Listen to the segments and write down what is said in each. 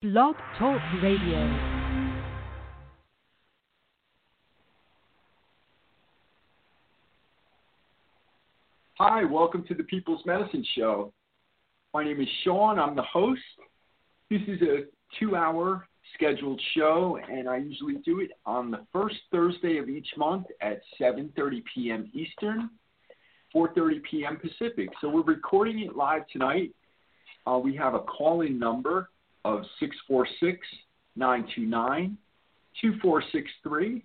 Blog Talk Radio. Hi, welcome to the People's Medicine Show. My name is Sean. I'm the host. This is a two hour scheduled show, and I usually do it on the first Thursday of each month at 7.30 p.m. Eastern, 4.30 p.m. Pacific. So we're recording it live tonight. Uh, we have a call-in number of 646 929 2463.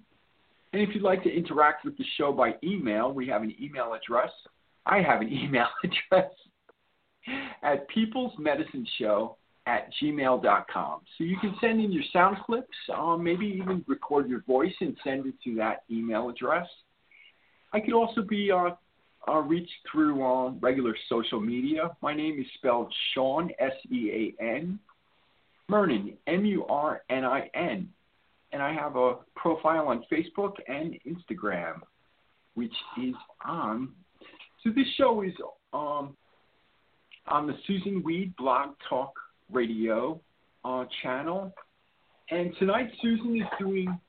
And if you'd like to interact with the show by email, we have an email address. I have an email address at peoplesmedicineshow at gmail.com. So you can send in your sound clips, um, maybe even record your voice and send it to that email address. I could also be uh, uh, reached through uh, regular social media. My name is spelled Sean, S E A N, Murnin, M U R N I N. And I have a profile on Facebook and Instagram, which is on. So this show is um, on the Susun Weed Blog Talk Radio uh, channel. And tonight, Susan is doing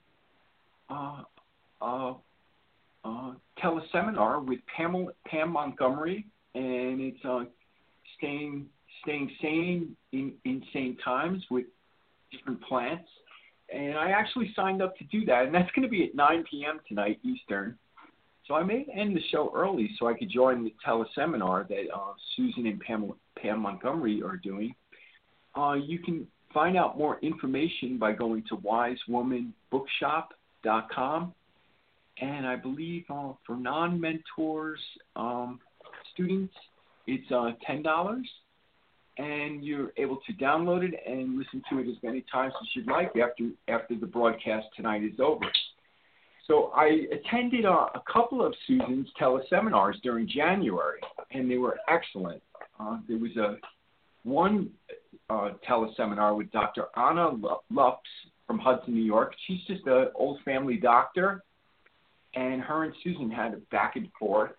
uh, uh, uh, teleseminar with Pam, Pam Montgomery, and it's uh, staying staying sane in insane times with different plants. And I actually signed up to do that, and that's going to be at 9 p.m. tonight Eastern. So I may end the show early so I could join the teleseminar that uh, Susun and Pam, Pam Montgomery are doing. Uh, you can find out more information by going to wisewomanbookshop.com. And I believe uh, for non mentors um, students, it's uh, $10. And you're able to download it and listen to it as many times as you'd like after, after the broadcast tonight is over. So I attended a, a couple of Susun's teleseminars during January, and they were excellent. Uh, there was a one uh, teleseminar with Dr. Anna Lupps from Hudson, New York. She's just an old family doctor, and her and Susun had a back and forth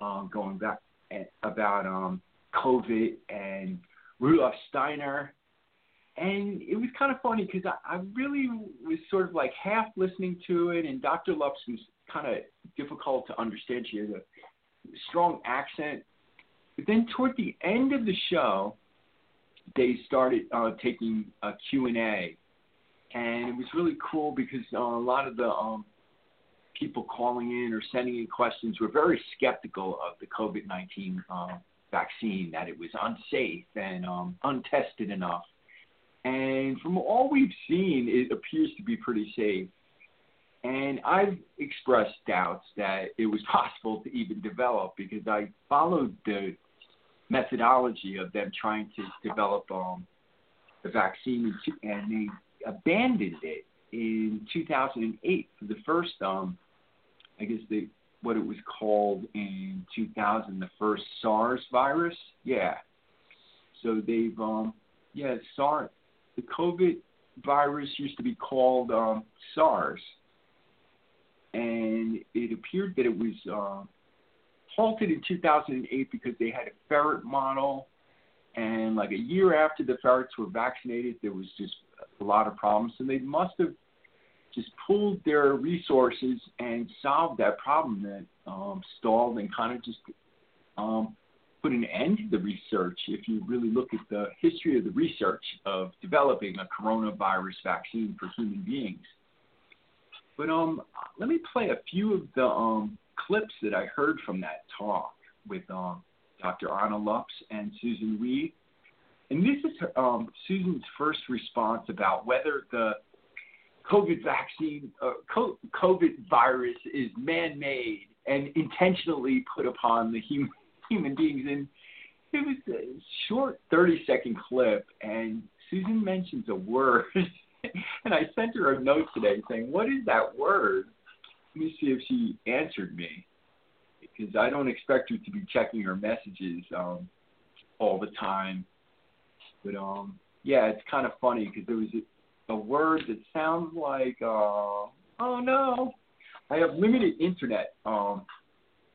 um, going back about um, COVID and Rudolf Steiner. And it was kind of funny because I, I really was sort of like half listening to it, and Dr. Lupps was kind of difficult to understand. She has a strong accent. But then toward the end of the show, they started uh, taking a Q&A. And it was really cool because uh, a lot of the um, people calling in or sending in questions were very skeptical of the COVID 19 uh, vaccine, that it was unsafe and um, untested enough. And from all we've seen, it appears to be pretty safe. And I've expressed doubts that it was possible to even develop because I followed the methodology of them trying to develop um, the vaccine, and they abandoned it in 2008 for the first, um, I guess the what it was called in 2000, the first SARS virus. Yeah. So they've, um, yeah, SARS, the COVID virus used to be called um, SARS, and it appeared that it was. Uh, halted in 2008 because they had a ferret model, and like a year after the ferrets were vaccinated, there was just a lot of problems. and they must have just pooled their resources and solved that problem that um, stalled and kind of just um, put an end to the research. If you really look at the history of the research of developing a coronavirus vaccine for human beings. But um, let me play a few of the um, clips that I heard from that talk with um, Dr. Anna Lupps and Susun Weed. And this is um, Susun's first response about whether the COVID vaccine, uh, COVID virus is man made and intentionally put upon the human, human beings. And it was a short 30 second clip, and Susun mentions a word. and I sent her a note today saying, What is that word? Let me see if she answered me because I don't expect her to be checking her messages um, all the time. But um, yeah, it's kind of funny because there was a, word that sounds like uh, oh no, I have limited internet um,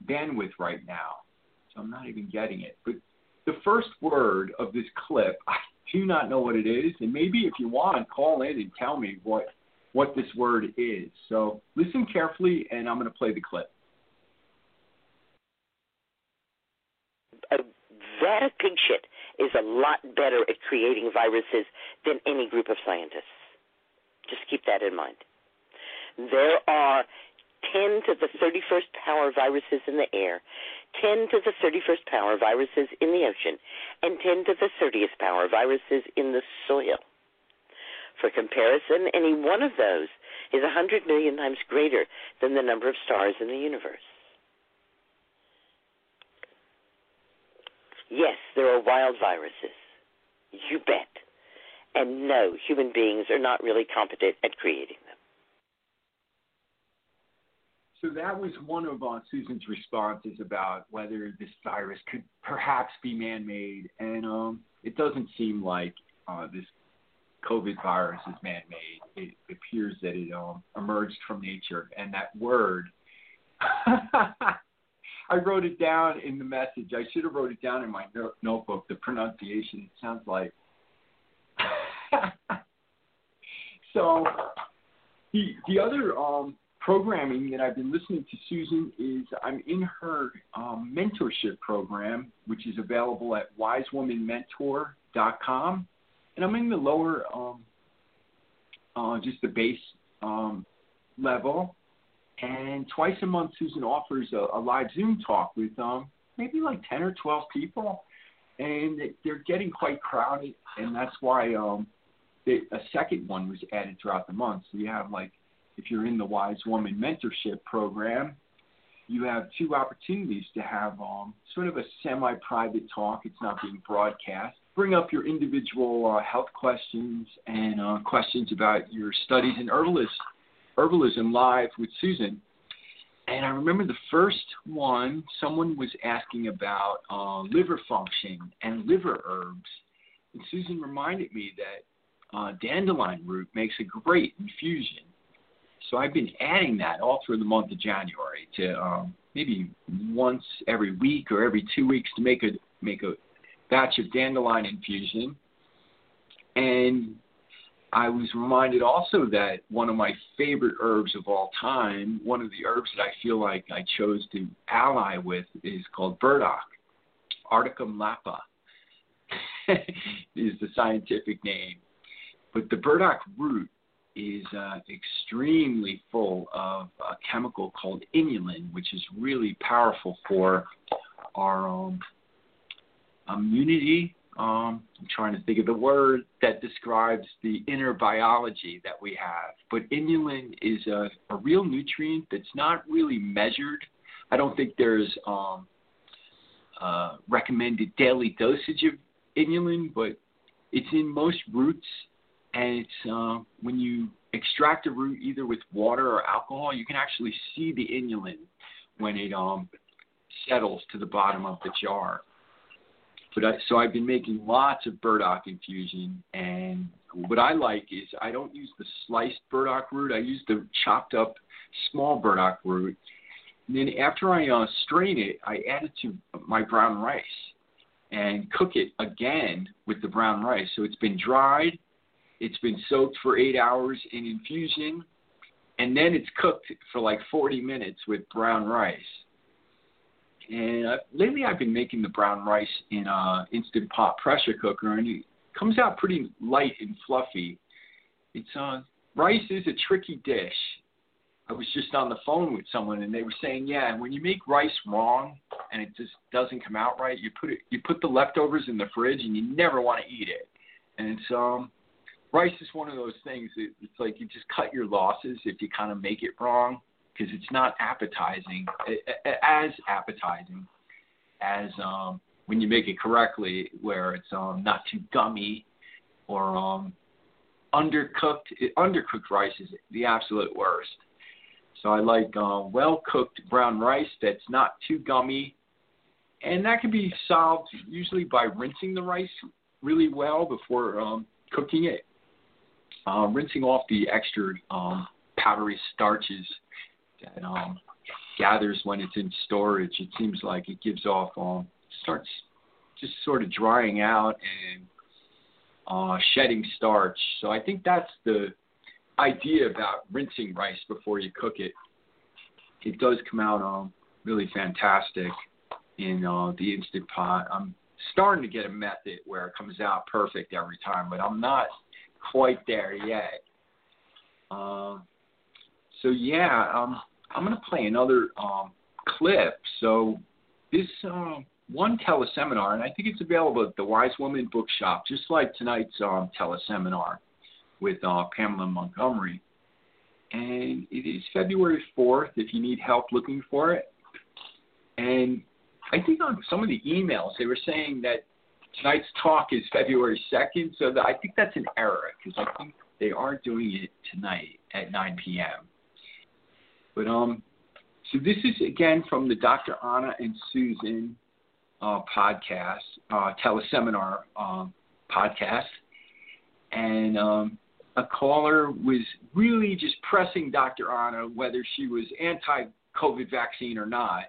bandwidth right now, so I'm not even getting it. But the first word of this clip, I do not know what it is, and maybe if you want, call in and tell me what what this word is. So listen carefully, and I'm going to play the clip. A vat pig shit is a lot better at creating viruses than any group of scientists. Just keep that in mind. There are 10 to the 31st power viruses in the air, 10 to the 31st power viruses in the ocean, and 10 to the 30th power viruses in the soil. For comparison, any one of those is 100 million times greater than the number of stars in the universe. Yes, there are wild viruses. You bet. And no, human beings are not really competent at creating them. So that was one of uh, Susun's responses about whether this virus could perhaps be man-made, and um, it doesn't seem like uh, this COVID virus is man-made. It appears that it um, emerged from nature, and that word. I wrote it down in the message. I should have wrote it down in my no- notebook. The pronunciation. It sounds like. so the the other um, programming that I've been listening to Susun is I'm in her um, mentorship program, which is available at wisewomanmentor.com, and I'm in the lower, um, uh, just the base um, level. And twice a month, Susun offers a, a live Zoom talk with um, maybe like 10 or 12 people, and they're getting quite crowded, and that's why um, they, a second one was added throughout the month. So you have like if you're in the Wise Woman Mentorship Program, you have two opportunities to have um, sort of a semi-private talk. It's not being broadcast. Bring up your individual uh, health questions and uh, questions about your studies in herbalism, herbalism live with Susun. And I remember the first one, someone was asking about uh, liver function and liver herbs. And Susun reminded me that uh, dandelion root makes a great infusion. So I've been adding that all through the month of January to um, maybe once every week or every two weeks to make a make a batch of dandelion infusion. And I was reminded also that one of my favorite herbs of all time, one of the herbs that I feel like I chose to ally with, is called burdock, Arctium lappa is the scientific name. But the burdock root is uh, extremely full of a chemical called inulin, which is really powerful for our um, immunity. Um, I'm trying to think of the word that describes the inner biology that we have. But inulin is a, a real nutrient that's not really measured. I don't think there's um, uh, recommended daily dosage of inulin, but it's in most roots and it's uh, when you extract a root either with water or alcohol, you can actually see the inulin when it um, settles to the bottom of the jar. But I, so I've been making lots of burdock infusion, and what I like is I don't use the sliced burdock root. I use the chopped up small burdock root. And then after I uh, strain it, I add it to my brown rice and cook it again with the brown rice. So it's been dried it's been soaked for eight hours in infusion, and then it's cooked for like 40 minutes with brown rice. And uh, lately, I've been making the brown rice in a instant pot pressure cooker, and it comes out pretty light and fluffy. It's uh, rice is a tricky dish. I was just on the phone with someone, and they were saying, yeah, when you make rice wrong and it just doesn't come out right, you put it, you put the leftovers in the fridge, and you never want to eat it. And it's um, rice is one of those things. It, it's like you just cut your losses if you kind of make it wrong because it's not appetizing as appetizing as um, when you make it correctly, where it's um, not too gummy or um, undercooked. Undercooked rice is the absolute worst. So I like uh, well cooked brown rice that's not too gummy, and that can be solved usually by rinsing the rice really well before um, cooking it uh, rinsing off the extra um, powdery starches that um, gathers when it's in storage. It seems like it gives off, um, starts just sort of drying out and uh, shedding starch. So I think that's the idea about rinsing rice before you cook it. It does come out um, really fantastic in uh, the instant pot. I'm starting to get a method where it comes out perfect every time, but I'm not quite there yet. Um, so yeah, um, I'm gonna play another um, clip. So this uh, one teleseminar, and I think it's available at the Wise Woman Bookshop, just like tonight's um, teleseminar with uh, Pamela Montgomery. And it is February 4th if you need help looking for it. And I think on some of the emails they were saying that tonight's talk is February 2nd, so that I think that's an error because I think they are doing it tonight at 9 p.m. But um, so this is again from the Dr. Anna and Susun uh, podcast, uh, teleseminar um, podcast, and um, a caller was really just pressing Dr. Anna whether she was anti-COVID vaccine or not.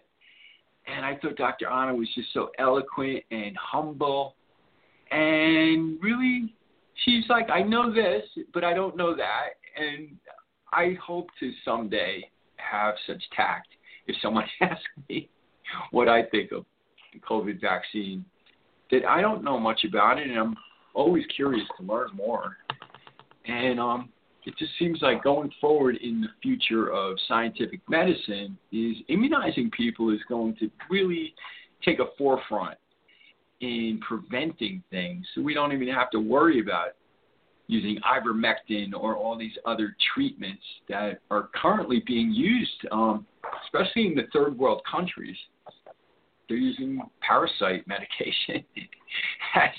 And I thought Dr. Anna was just so eloquent and humble, and really, she's like, I know this, but I don't know that, and I hope to someday have such tact if someone asks me what I think of the COVID vaccine that I don't know much about it, and I'm always curious to learn more. And um, it just seems like going forward in the future of scientific medicine is immunizing people is going to really take a forefront in preventing things, so we don't even have to worry about using ivermectin or all these other treatments that are currently being used, um, especially in the third world countries. They're using parasite medication as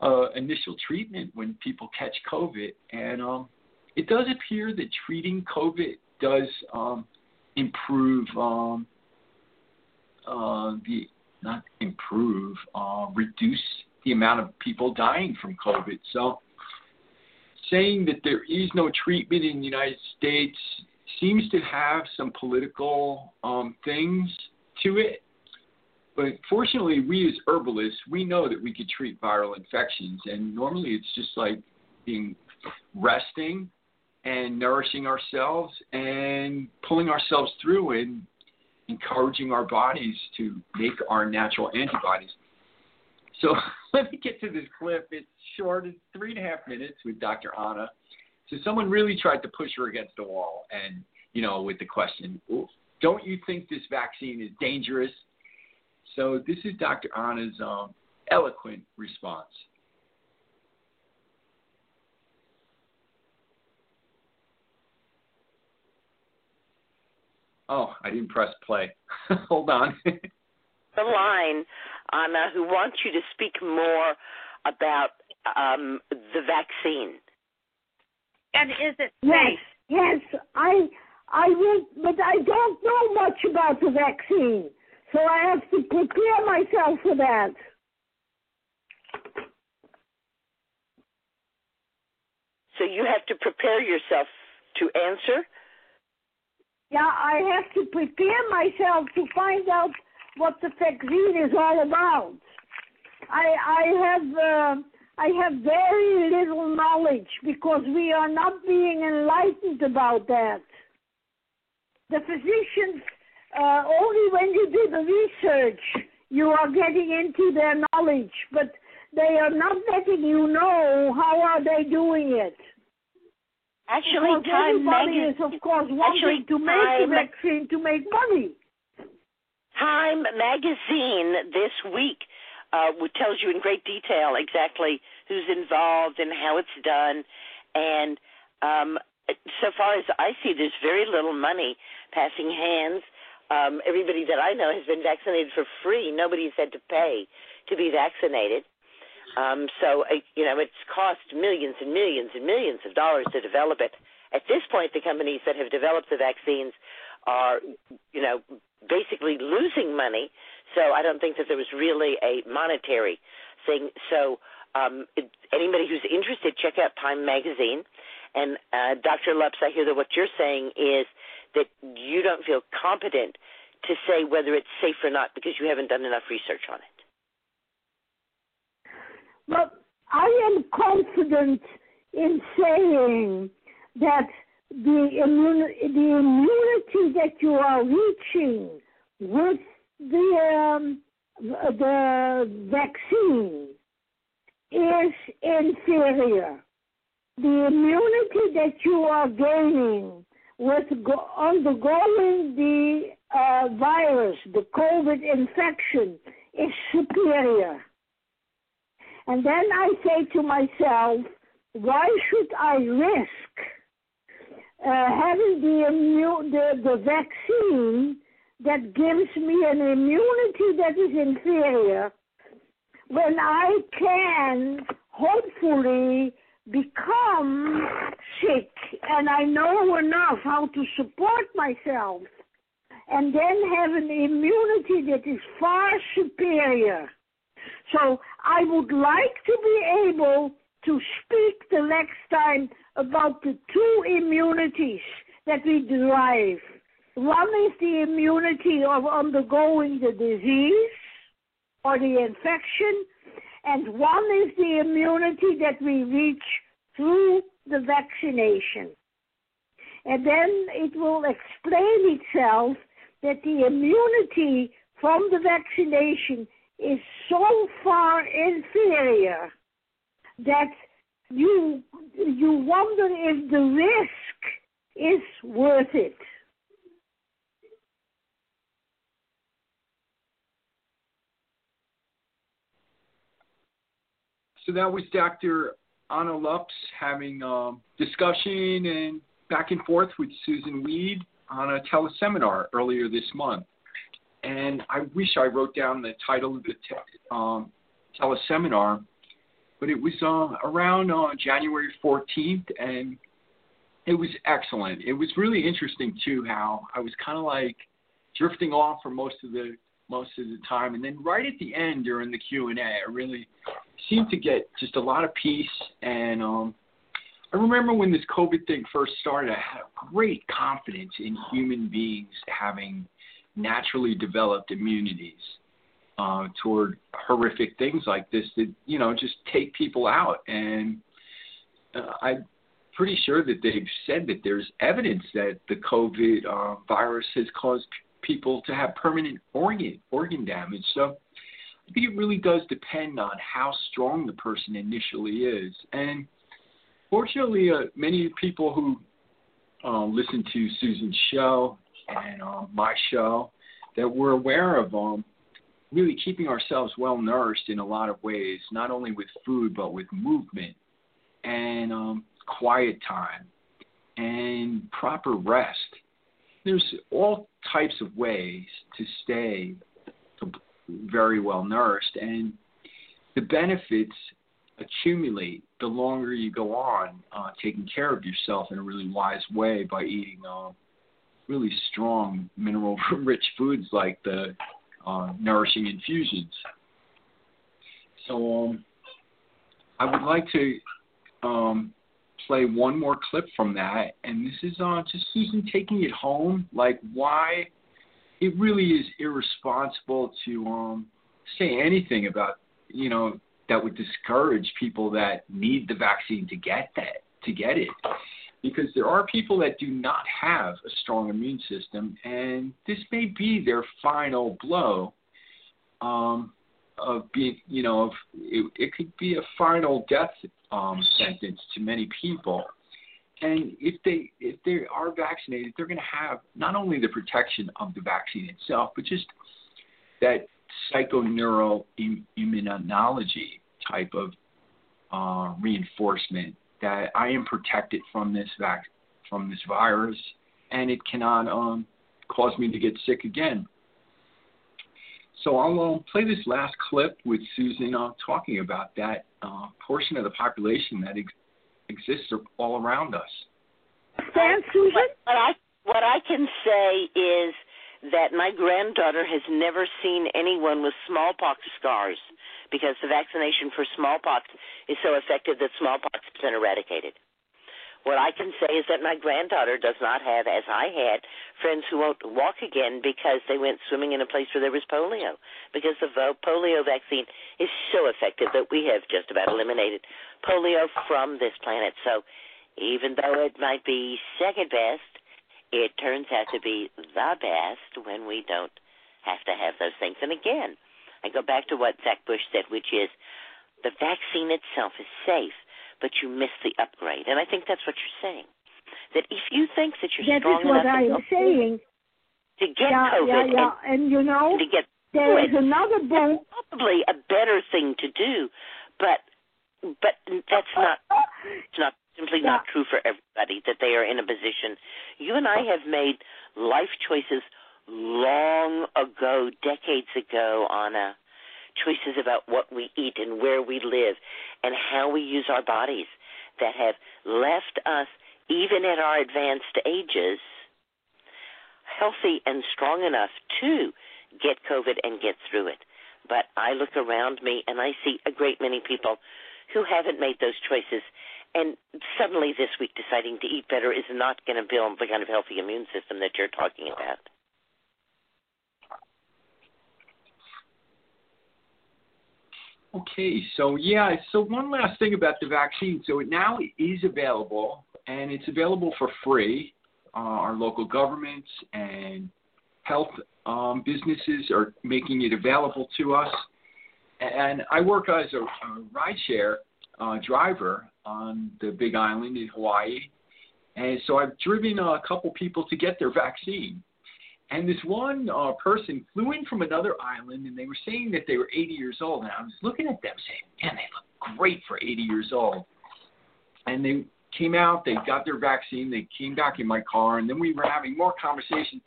uh, initial treatment when people catch COVID, and um, it does appear that treating COVID does um, improve um, uh, the not improve, uh, reduce the amount of people dying from COVID. So saying that there is no treatment in the United States seems to have some political um, things to it. But fortunately, we as herbalists, we know that we could treat viral infections, and normally it's just like being resting and nourishing ourselves and pulling ourselves through and encouraging our bodies to make our natural antibodies. So let me get to this clip. It's short, it's three and a half minutes with Dr. Anna. So someone really tried to push her against the wall, and you know, with the question, "Don't you think this vaccine is dangerous?" So this is Dr. Anna's um, eloquent response. Oh, I didn't press play. Hold on. the line, Anna, who wants you to speak more about um, the vaccine. And is it safe? Yes, yes. I I will, but I don't know much about the vaccine, so I have to prepare myself for that. So you have to prepare yourself to answer. Yeah, I have to prepare myself to find out what the vaccine is all about. I I have uh, I have very little knowledge because we are not being enlightened about that. The physicians uh, only when you do the research you are getting into their knowledge, but they are not letting you know how are they doing it. Actually, because Time everybody Magazine, is of course wanting actually, to make Time, the vaccine to make money. Time Magazine this week uh, tells you in great detail exactly who's involved and how it's done. And um, so far as I see, there's very little money passing hands. Um, everybody that I know has been vaccinated for free. Nobody's had to pay to be vaccinated. Um, so, uh, you know, it's cost millions and millions and millions of dollars to develop it. At this point, the companies that have developed the vaccines are, you know, basically losing money. So I don't think that there was really a monetary thing. So um, anybody who's interested, check out Time Magazine. And uh, Dr. Lupps, I hear that what you're saying is that you don't feel competent to say whether it's safe or not because you haven't done enough research on it. Well, I am confident in saying that the, the immunity that you are reaching with the um, the vaccine is inferior. The immunity that you are gaining with go- undergoing the uh, virus, the COVID infection, is superior. And then I say to myself, why should I risk uh, having the, immune, the, the vaccine that gives me an immunity that is inferior when I can hopefully become sick and I know enough how to support myself and then have an immunity that is far superior. So I would like to be able to speak the next time about the two immunities that we derive. One is the immunity of undergoing the disease or the infection, and one is the immunity that we reach through the vaccination. And then it will explain itself that the immunity from the vaccination is so far inferior that you you wonder if the risk is worth it. So that was Dr. Anna Lupps having um, discussion and back and forth with Susun Weed on a teleseminar earlier this month. And I wish I wrote down the title of the te- um, teleseminar, but it was uh, around uh, January 14th, and it was excellent. It was really interesting too how I was kind of like drifting off for most of the most of the time, and then right at the end during the Q and A, I really seemed to get just a lot of peace. And um, I remember when this COVID thing first started, I had great confidence in human beings having naturally developed immunities uh, toward horrific things like this that you know just take people out. And uh, I'm pretty sure that they've said that there's evidence that the COVID uh, virus has caused people to have permanent organ organ damage. So I think it really does depend on how strong the person initially is. And fortunately, uh, many people who uh, listen to Susun's show and uh, my show that we're aware of um, really keeping ourselves well nourished in a lot of ways, not only with food but with movement and um, quiet time and proper rest. There's all types of ways to stay very well nourished, and the benefits accumulate the longer you go on uh, taking care of yourself in a really wise way by eating uh, really strong mineral rich foods like the uh, nourishing infusions. So um, I would like to um, play one more clip from that, and this is uh, just Susun taking it home, like why it really is irresponsible to um, say anything about you know that would discourage people that need the vaccine to get that to get it because there are people that do not have a strong immune system and this may be their final blow um, of being you know of it, it could be a final death um, sentence to many people. And if they if they are vaccinated, they're going to have not only the protection of the vaccine itself, but just that psychoneural immunology type of uh, reinforcement that I am protected from this vac- from this virus, and it cannot um, cause me to get sick again. So I'll uh, play this last clip with Susun uh, talking about that uh, portion of the population that ex- exists all around us. Stand, Susun? What, what I what I can say is that my granddaughter has never seen anyone with smallpox scars because the vaccination for smallpox is so effective that smallpox has been eradicated. What I can say is that my granddaughter does not have, as I had, friends who won't walk again because they went swimming in a place where there was polio. Because the polio vaccine is so effective that we have just about eliminated polio from this planet. So even though it might be second best, it turns out to be the best when we don't have to have those things. And again, I go back to what Zach Bush said, which is the vaccine itself is safe but you miss the upgrade. And I think that's what you're saying. That if you think that you're that strong enough I am saying. to get yeah, COVID, yeah, yeah. And, and you know, to get there is another book. probably a better thing to do, but but that's not it's not simply Yeah. not true for everybody that they are in a position. You and I have made life choices long ago, decades ago, Anna. Choices about what we eat and where we live and how we use our bodies that have left us, even at our advanced ages, healthy and strong enough to get COVID and get through it. But I look around me and I see a great many people who haven't made those choices and suddenly this week deciding to eat better is not going to build the kind of healthy immune system that you're talking about. Okay, so yeah, so one last thing about the vaccine. So it now is available, and it's available for free. Uh, our local governments and health um, businesses are making it available to us. And I work as a, a rideshare uh, driver on the Big Island in Hawaii, and so I've driven a couple people to get their vaccine. And this one uh, person flew in from another island, and they were saying that they were 80 years old. And I was looking at them saying, man, they look great for 80 years old. And they came out, they got their vaccine, they came back in my car, and then we were having more conversation.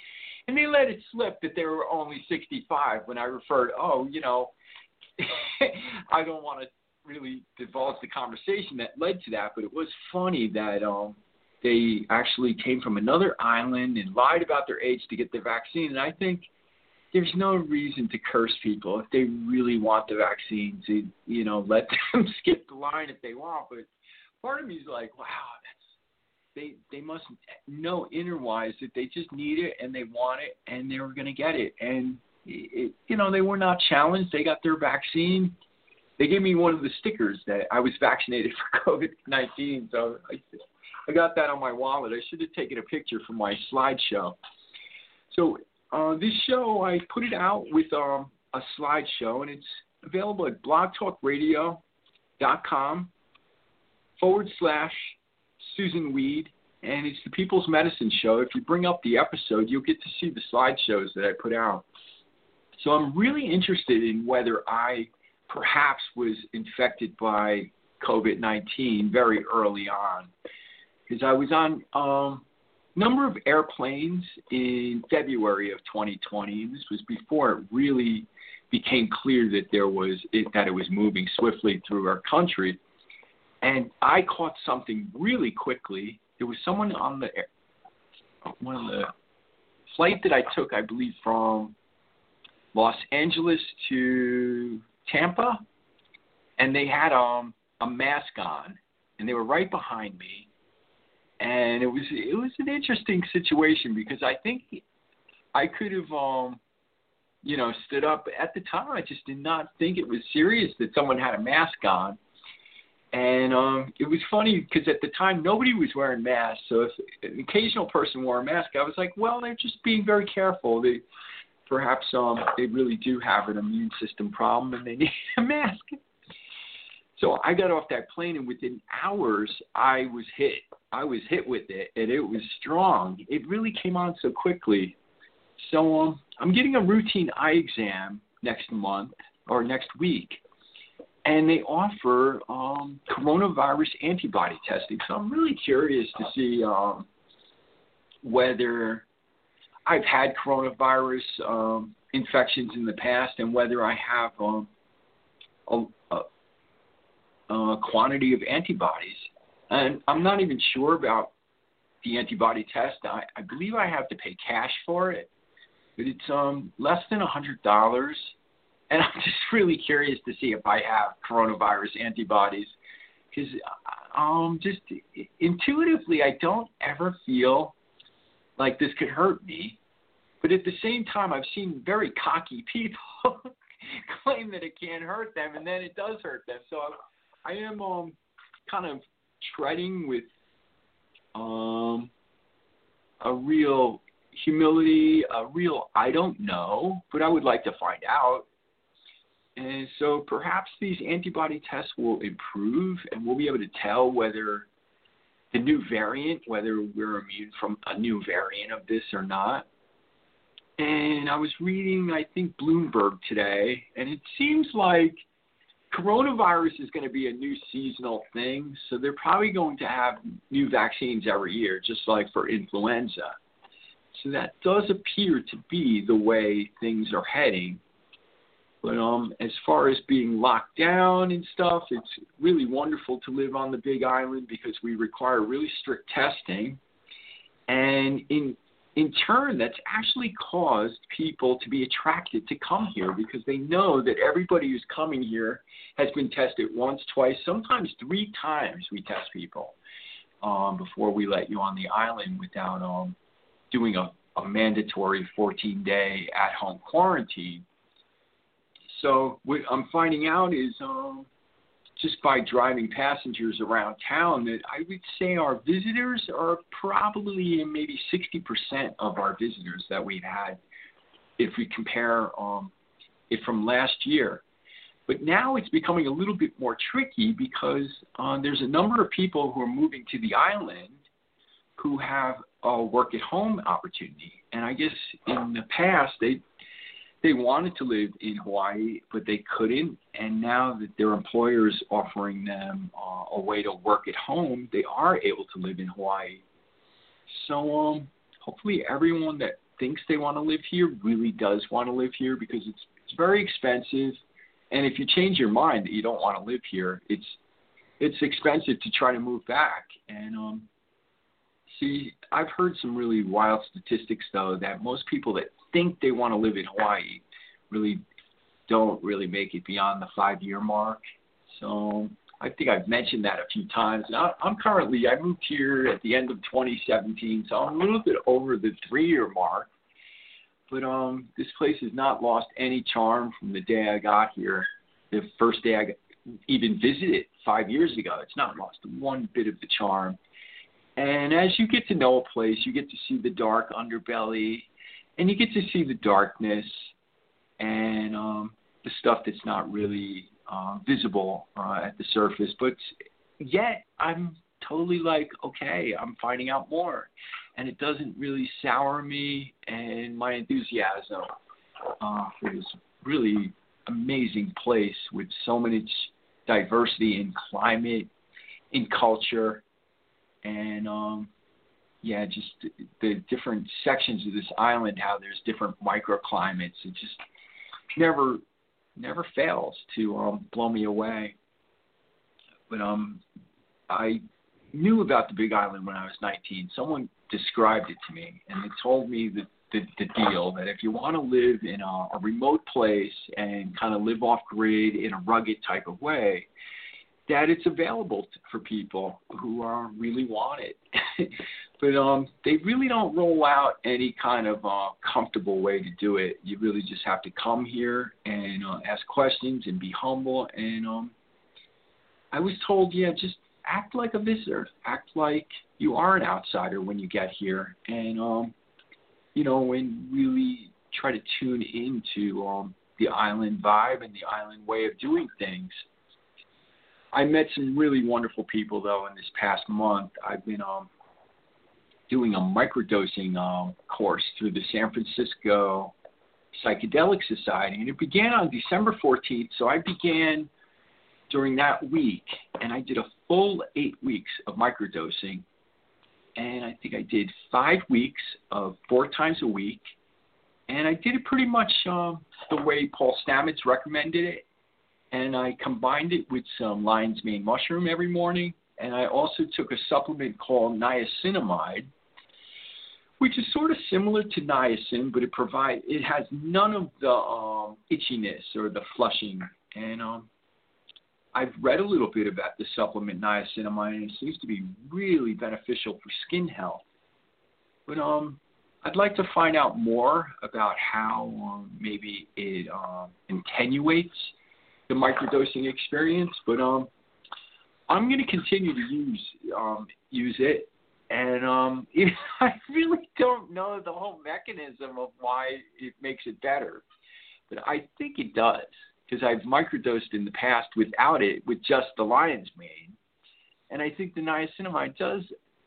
And they let it slip that they were only 65 when I referred, oh, you know, I don't want to really divulge the conversation that led to that, but it was funny that um, they actually came from another island and lied about their age to get the vaccine. And I think there's no reason to curse people if they really want the vaccine. To you know, let them skip the line if they want. But part of me is like, wow, that's they they must know inner wise that they just need it and they want it and they were going to get it. And it, you know, they were not challenged. They got their vaccine. They gave me one of the stickers that I was vaccinated for COVID nineteen. So I, I got that on my wallet. I should have taken a picture for my slideshow. So uh, this show, I put it out with um, a slideshow, and it's available at blogtalkradio.com forward slash Susun Weed, and it's the People's Medicine Show. If you bring up the episode, you'll get to see the slideshows that I put out. So I'm really interested in whether I perhaps was infected by COVID 19 very early on because I was on um, number of airplanes in February of 2020, and this was before it really became clear that there was it, that it was moving swiftly through our country. And I caught something really quickly. There was someone on the air, one of the flight that I took, I believe, from Los Angeles to Tampa, and they had um, a mask on, and they were right behind me. And it was it was an interesting situation because I think I could have um you know stood up at the time. I just did not think it was serious that someone had a mask on. And um it was funny because at the time nobody was wearing masks. So if an occasional person wore a mask I was like well they're just being very careful. They perhaps um they really do have an immune system problem and they need a mask so I got off that plane, and within hours, I was hit. I was hit with it, and it was strong. It really came on so quickly. So um, I'm getting a routine eye exam next month or next week, and they offer um, coronavirus antibody testing. So I'm really curious to see um, whether I've had coronavirus um, infections in the past and whether I have um, a, a, uh, quantity of antibodies. And I'm not even sure about the antibody test. I, I believe I have to pay cash for it, but it's um, less than a hundred dollars. And I'm just really curious to see if I have coronavirus antibodies, because um, just intuitively, I don't ever feel like this could hurt me. But at the same time, I've seen very cocky people claim that it can't hurt them, and then it does hurt them. So I am um, kind of treading with um, a real humility, a real I don't know, but I would like to find out. And so perhaps these antibody tests will improve and we'll be able to tell whether the new variant, whether we're immune from a new variant of this or not. And I was reading, I think, Bloomberg today, and it seems like coronavirus is going to be a new seasonal thing. So they're probably going to have new vaccines every year, just like for influenza. So that does appear to be the way things are heading. But um, as far as being locked down and stuff, it's really wonderful to live on the Big Island because we require really strict testing, and in in turn, that's actually caused people to be attracted to come here because they know that everybody who's coming here has been tested once, twice, sometimes three times. We test people um, before we let you on the island without um, doing a, a mandatory 14 day at home quarantine. So what I'm finding out is um, just by driving passengers around town that I would say our visitors are probably maybe 60% of our visitors that we've had if we compare um, it from last year. But now it's becoming a little bit more tricky because uh, there's a number of people who are moving to the island who have a work at home opportunity. And I guess in the past they they wanted to live in Hawaii, but they couldn't. And now that their employer is offering them uh, a way to work at home, they are able to live in Hawaii. So um, hopefully, everyone that thinks they want to live here really does want to live here because it's it's very expensive. And if you change your mind that you don't want to live here, it's it's expensive to try to move back. And um, see, I've heard some really wild statistics though that most people that think they want to live in Hawaii really don't really make it beyond the five year mark. So I think I've mentioned that a few times. And I'm currently, I moved here at the end of 2017, so I'm a little bit over the three year mark. But um, this place has not lost any charm from the day I got here. The first day I even visited five years ago, it's not lost one bit of the charm. And as you get to know a place, you get to see the dark underbelly and you get to see the darkness and um, the stuff that's not really uh, visible uh, at the surface. But yet, I'm totally like, okay, I'm finding out more, and it doesn't really sour me and my enthusiasm uh, for this really amazing place with so much diversity in climate, in culture, and um, yeah, just the different sections of this island, how there's different microclimates. It just never never fails to um, blow me away. But um, I knew about the Big Island when I was 19. Someone described it to me, and they told me the, the, the deal that if you want to live in a, a remote place and kind of live off grid in a rugged type of way, that it's available for people who are really want it. but um, they really don't roll out any kind of uh, comfortable way to do it. You really just have to come here and uh, ask questions and be humble. And um, I was told, yeah, just act like a visitor, act like you are an outsider when you get here, and um, you know, and really try to tune into um, the island vibe and the island way of doing things. I met some really wonderful people though in this past month. I've been um doing a microdosing uh, course through the San Francisco Psychedelic Society, and it began on December 14th. So I began during that week, and I did a full eight weeks of microdosing. And I think I did five weeks of four times a week, and I did it pretty much uh, the way Paul Stamets recommended it. And I combined it with some lion's mane mushroom every morning, and I also took a supplement called niacinamide, which is sort of similar to niacin, but it provide it has none of the um, itchiness or the flushing. And um, I've read a little bit about the supplement niacinamide, and it seems to be really beneficial for skin health. But um, I'd like to find out more about how um, maybe it um, attenuates the microdosing experience. But um, I'm going to continue to use um, use it, and um, I really don't know the whole mechanism of why it makes it better, but I think it does because I've microdosed in the past without it with just the lion's mane, and I think the niacinamide does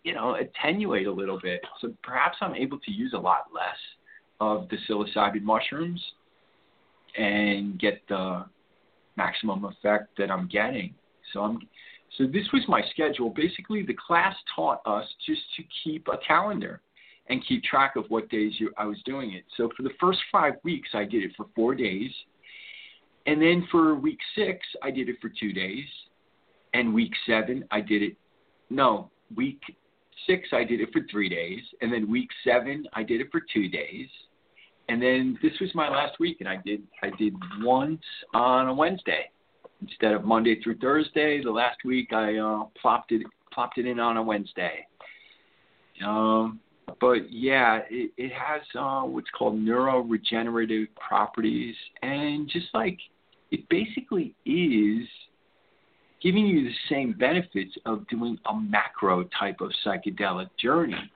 you know, attenuate a little bit. So perhaps I'm able to use a lot less of the psilocybin mushrooms and get the maximum effect that I'm getting. So I'm so this was my schedule. Basically, the class taught us just to keep a calendar and keep track of what days you, I was doing it. So for the first five weeks, I did it for four days, and then for week six, I did it for two days, and week seven, I did it. No, week six, I did it for three days, and then week seven, I did it for two days, and then this was my last week, and I did I did once on a Wednesday instead of Monday through Thursday. The last week, I uh, plopped it plopped it in on a Wednesday. Um, but yeah, it, it has uh, what's called neuroregenerative properties, and just like it basically is giving you the same benefits of doing a macro type of psychedelic journey.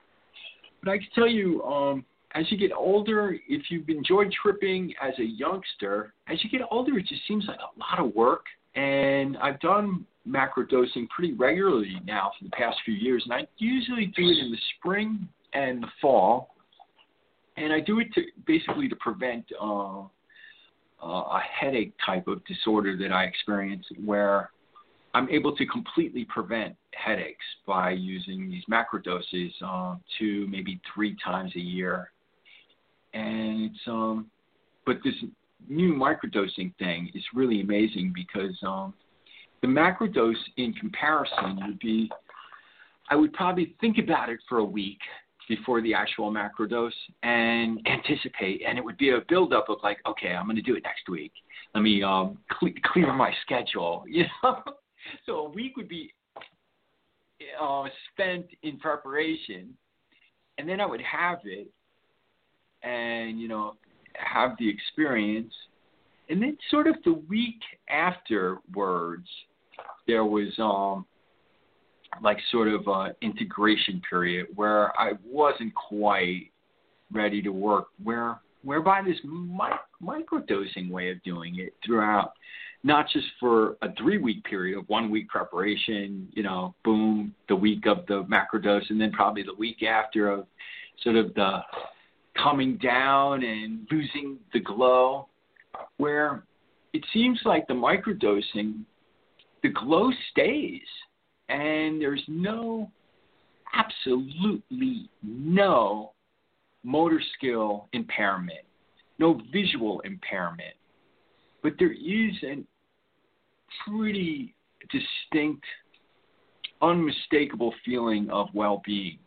But I can tell you, um, as you get older, if you've enjoyed tripping as a youngster, as you get older, it just seems like a lot of work. And I've done macro dosing pretty regularly now for the past few years, and I usually do it in the spring and the fall. And I do it to basically to prevent uh, uh, a headache type of disorder that I experience, where I'm able to completely prevent headaches by using these macro doses uh, two, maybe three times a year. And it's um, but this new microdosing thing is really amazing because um, the macrodose in comparison would be, I would probably think about it for a week before the actual macrodose and anticipate, and it would be a buildup of like, okay, I'm going to do it next week. Let me um, cl- clear my schedule, you know so a week would be uh, spent in preparation, and then I would have it, and you know, have the experience, and then sort of the week afterwards, there was um like sort of a integration period where I wasn't quite ready to work where whereby this mi- microdosing way of doing it throughout not just for a three week period of one week preparation, you know, boom, the week of the macrodose, and then probably the week after of sort of the coming down and losing the glow, where it seems like the microdosing, the glow stays, and there's no, absolutely no motor skill impairment, no visual impairment but there is a pretty distinct, unmistakable feeling of well being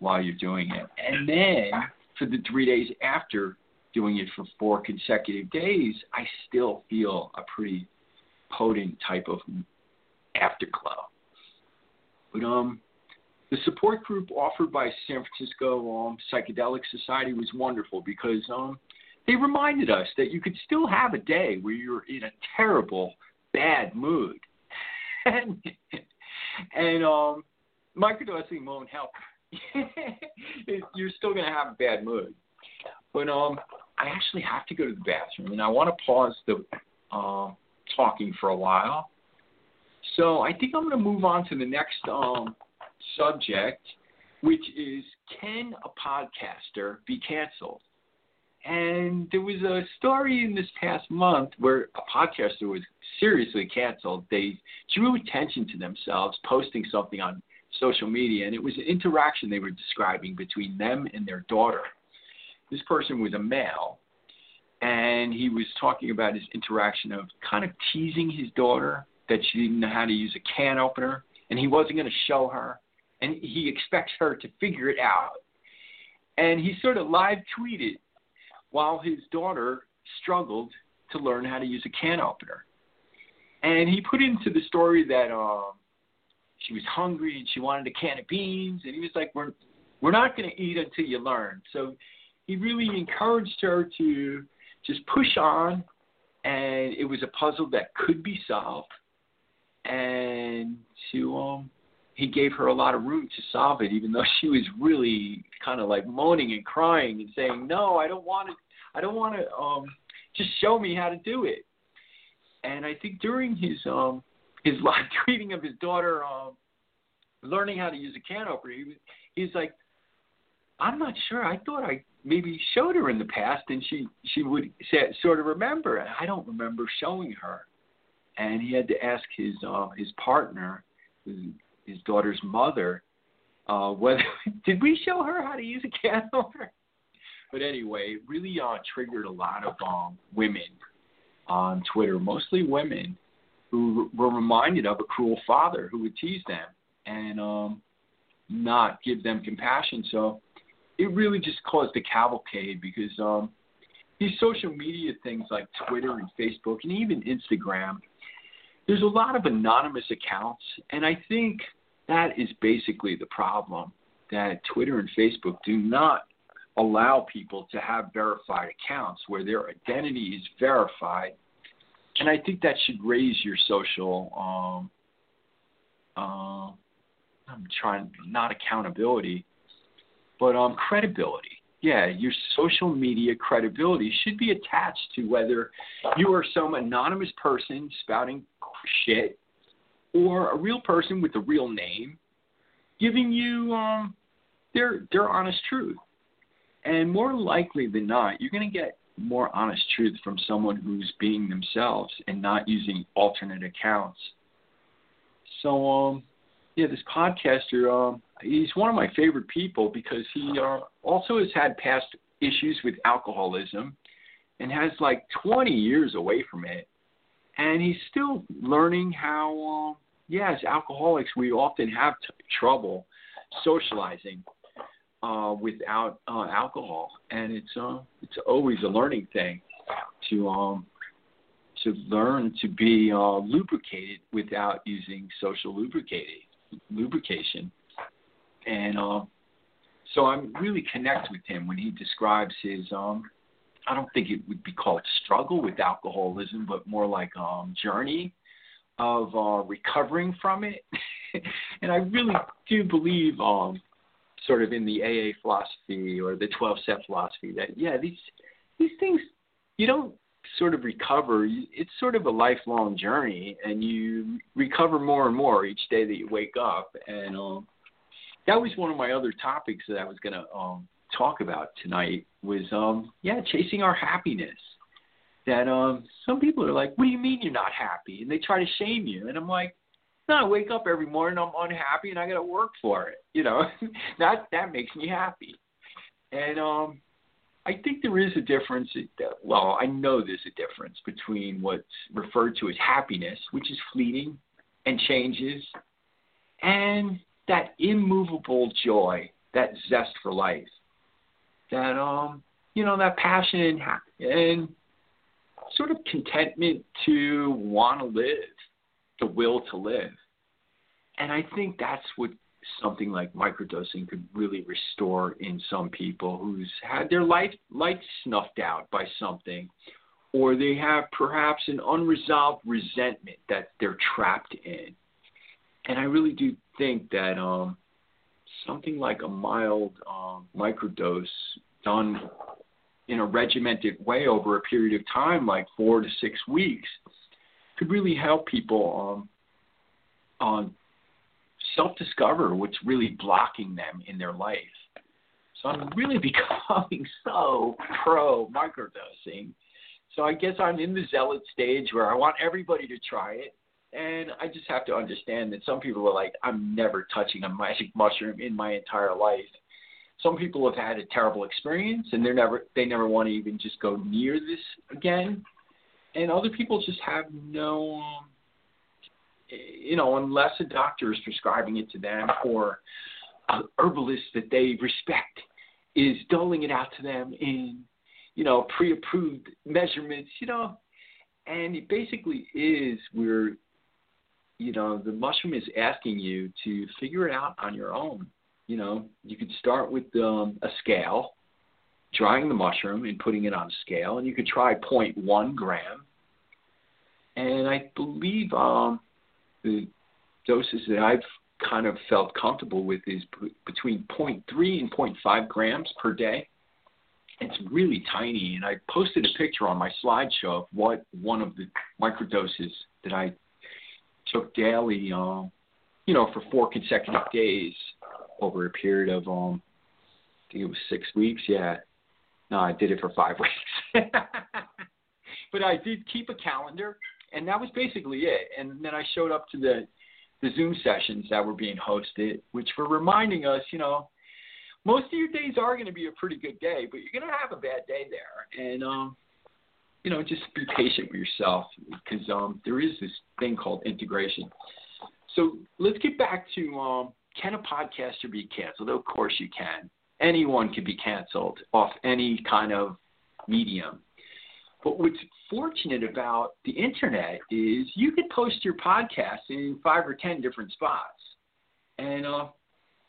while you're doing it. And then for the three days after doing it for four consecutive days, I still feel a pretty potent type of afterglow. But um, the support group offered by San Francisco um, Psychedelic Society was wonderful because um, they reminded us that you could still have a day where you're in a terrible bad mood. and and um, microdosing won't help. You're still going to have a bad mood. But um, I actually have to go to the bathroom, and I want to pause the uh, talking for a while. So I think I'm going to move on to the next um, subject, which is can a podcaster be canceled? And there was a story in this past month where a podcaster was seriously canceled. They drew attention to themselves posting something on social media, and it was an interaction they were describing between them and their daughter. This person was a male, and he was talking about his interaction of kind of teasing his daughter that she didn't know how to use a can opener, and he wasn't going to show her, and he expects her to figure it out. And he sort of live tweeted while his daughter struggled to learn how to use a can opener. And he put into the story that um, she was hungry and she wanted a can of beans, and he was like, "We're we're not going to eat until you learn." So he really encouraged her to just push on, and it was a puzzle that could be solved, and to um, he gave her a lot of room to solve it, even though she was really kind of like moaning and crying and saying, "No, I don't want to. I don't want to. Um, just show me how to do it." And I think during his um his live tweeting of his daughter um learning how to use a can opener, he he's like, "I'm not sure. I thought I maybe showed her in the past, and she she would say, sort of remember. I don't remember showing her." And he had to ask his uh, his partner, his, his daughter's mother, uh, whether did we show her how to use a can opener. But anyway, it really uh, triggered a lot of um, women on Twitter, mostly women, who were reminded of a cruel father who would tease them and um, not give them compassion. So it really just caused a cavalcade because um, these social media things like Twitter and Facebook and even Instagram, there's a lot of anonymous accounts, and I think that is basically the problem that Twitter and Facebook do not allow people to have verified accounts where their identity is verified. And I think that should raise your social um uh, I'm trying not accountability, but um credibility. Yeah, your social media credibility should be attached to whether you are some anonymous person spouting shit or a real person with a real name giving you um their their honest truth. And more likely than not, you're going to get more honest truth from someone who's being themselves and not using alternate accounts. So, um, yeah, this podcaster, um, he's one of my favorite people because he uh, also has had past issues with alcoholism and has like 20 years away from it. And he's still learning how, uh, yeah, as alcoholics, we often have t- trouble socializing uh, without uh, alcohol, and it's uh, it's always a learning thing to um, to learn to be uh, lubricated without using social lubricating lubrication, and uh, so I'm really connect with him when he describes his um, I don't think it would be called struggle with alcoholism, but more like um, journey of uh, recovering from it. and I really do believe um, sort of in the AA philosophy or the 12 step philosophy that yeah these these things you don't sort of recover. It's sort of a lifelong journey and you recover more and more each day that you wake up. And um that was one of my other topics that I was going to um talk about tonight was um yeah chasing our happiness. That um some people are like what do you mean you're not happy? And they try to shame you. And I'm like no, I wake up every morning, I'm unhappy, and I got to work for it. You know, that that makes me happy. And um, I think there is a difference. Well, I know there's a difference between what's referred to as happiness, which is fleeting and changes, and that immovable joy, that zest for life, that um, you know, that passion and, and sort of contentment to want to live the will to live. And I think that's what something like microdosing could really restore in some people who's had their life light snuffed out by something or they have perhaps an unresolved resentment that they're trapped in. And I really do think that um, something like a mild um, microdose done in a regimented way over a period of time, like four to six weeks, could really help people um, on self-discover what's really blocking them in their life. So I'm really becoming so pro microdosing. So I guess I'm in the zealot stage where I want everybody to try it. And I just have to understand that some people are like, I'm never touching a magic mushroom in my entire life. Some people have had a terrible experience and they're never they never want to even just go near this again and other people just have no, you know, unless a doctor is prescribing it to them or an herbalist that they respect is doling it out to them in, you know, pre-approved measurements, you know, and it basically is where you know the mushroom is asking you to figure it out on your own. You know, you could start with um, a scale, drying the mushroom and putting it on scale, and you could try 0.1 gram. And I believe um, the doses that I've kind of felt comfortable with is p- between 0.3 and 0.5 grams per day. It's really tiny, and I posted a picture on my slideshow of what one of the microdoses that I took daily, um, you know, for four consecutive days over a period of, um, I think it was six weeks. Yeah, no, I did it for five weeks. but I did keep a calendar, and that was basically it. And then I showed up to the the Zoom sessions that were being hosted, which were reminding us, you know, most of your days are going to be a pretty good day, but you're going to have a bad day there. And, um, you know, just be patient with yourself because um, there is this thing called integration. So let's get back to um, can a podcaster be canceled? Of course you can. Anyone can be canceled off any kind of medium. But what's fortunate about the internet is you could post your podcast in five or ten different spots. And uh,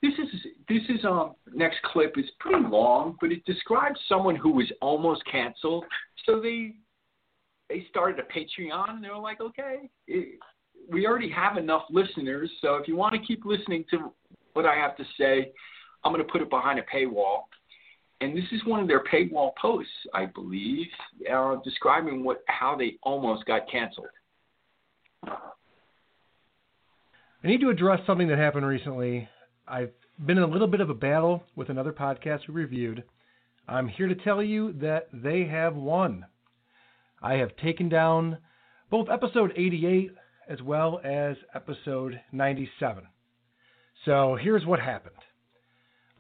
this is this is um next clip is pretty long, but it describes someone who was almost canceled. So they they started a Patreon and they were like, okay, it, we already have enough listeners, so if you want to keep listening to what I have to say, I'm going to put it behind a paywall and this is one of their paywall posts, I believe, uh, describing what how they almost got canceled. I need to address something that happened recently. I've been in a little bit of a battle with another podcast we reviewed. I'm here to tell you that they have won. I have taken down both episode 88 as well as episode 97. So here's what happened.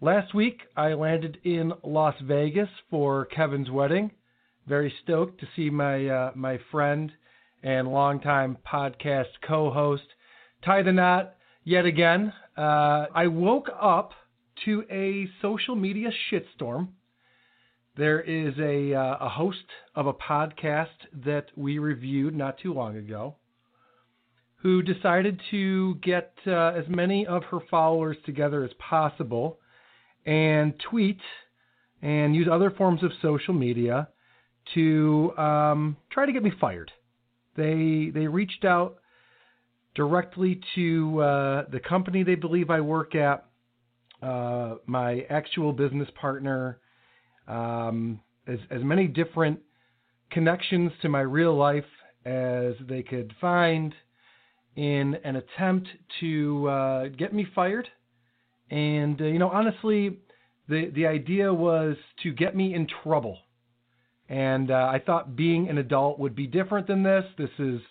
Last week, I landed in Las Vegas for Kevin's wedding. Very stoked to see my uh, my friend and longtime podcast co-host tie the knot yet again. Uh, I woke up to a social media shitstorm. There is a uh, a host of a podcast that we reviewed not too long ago who decided to get uh, as many of her followers together as possible and tweet and use other forms of social media to um, try to get me fired. They they reached out directly to uh, the company they believe I work at, uh, my actual business partner, um, as as many different connections to my real life as they could find in an attempt to uh, get me fired and uh, you know, honestly, the the idea was to get me in trouble. And uh, I thought being an adult would be different than this. This is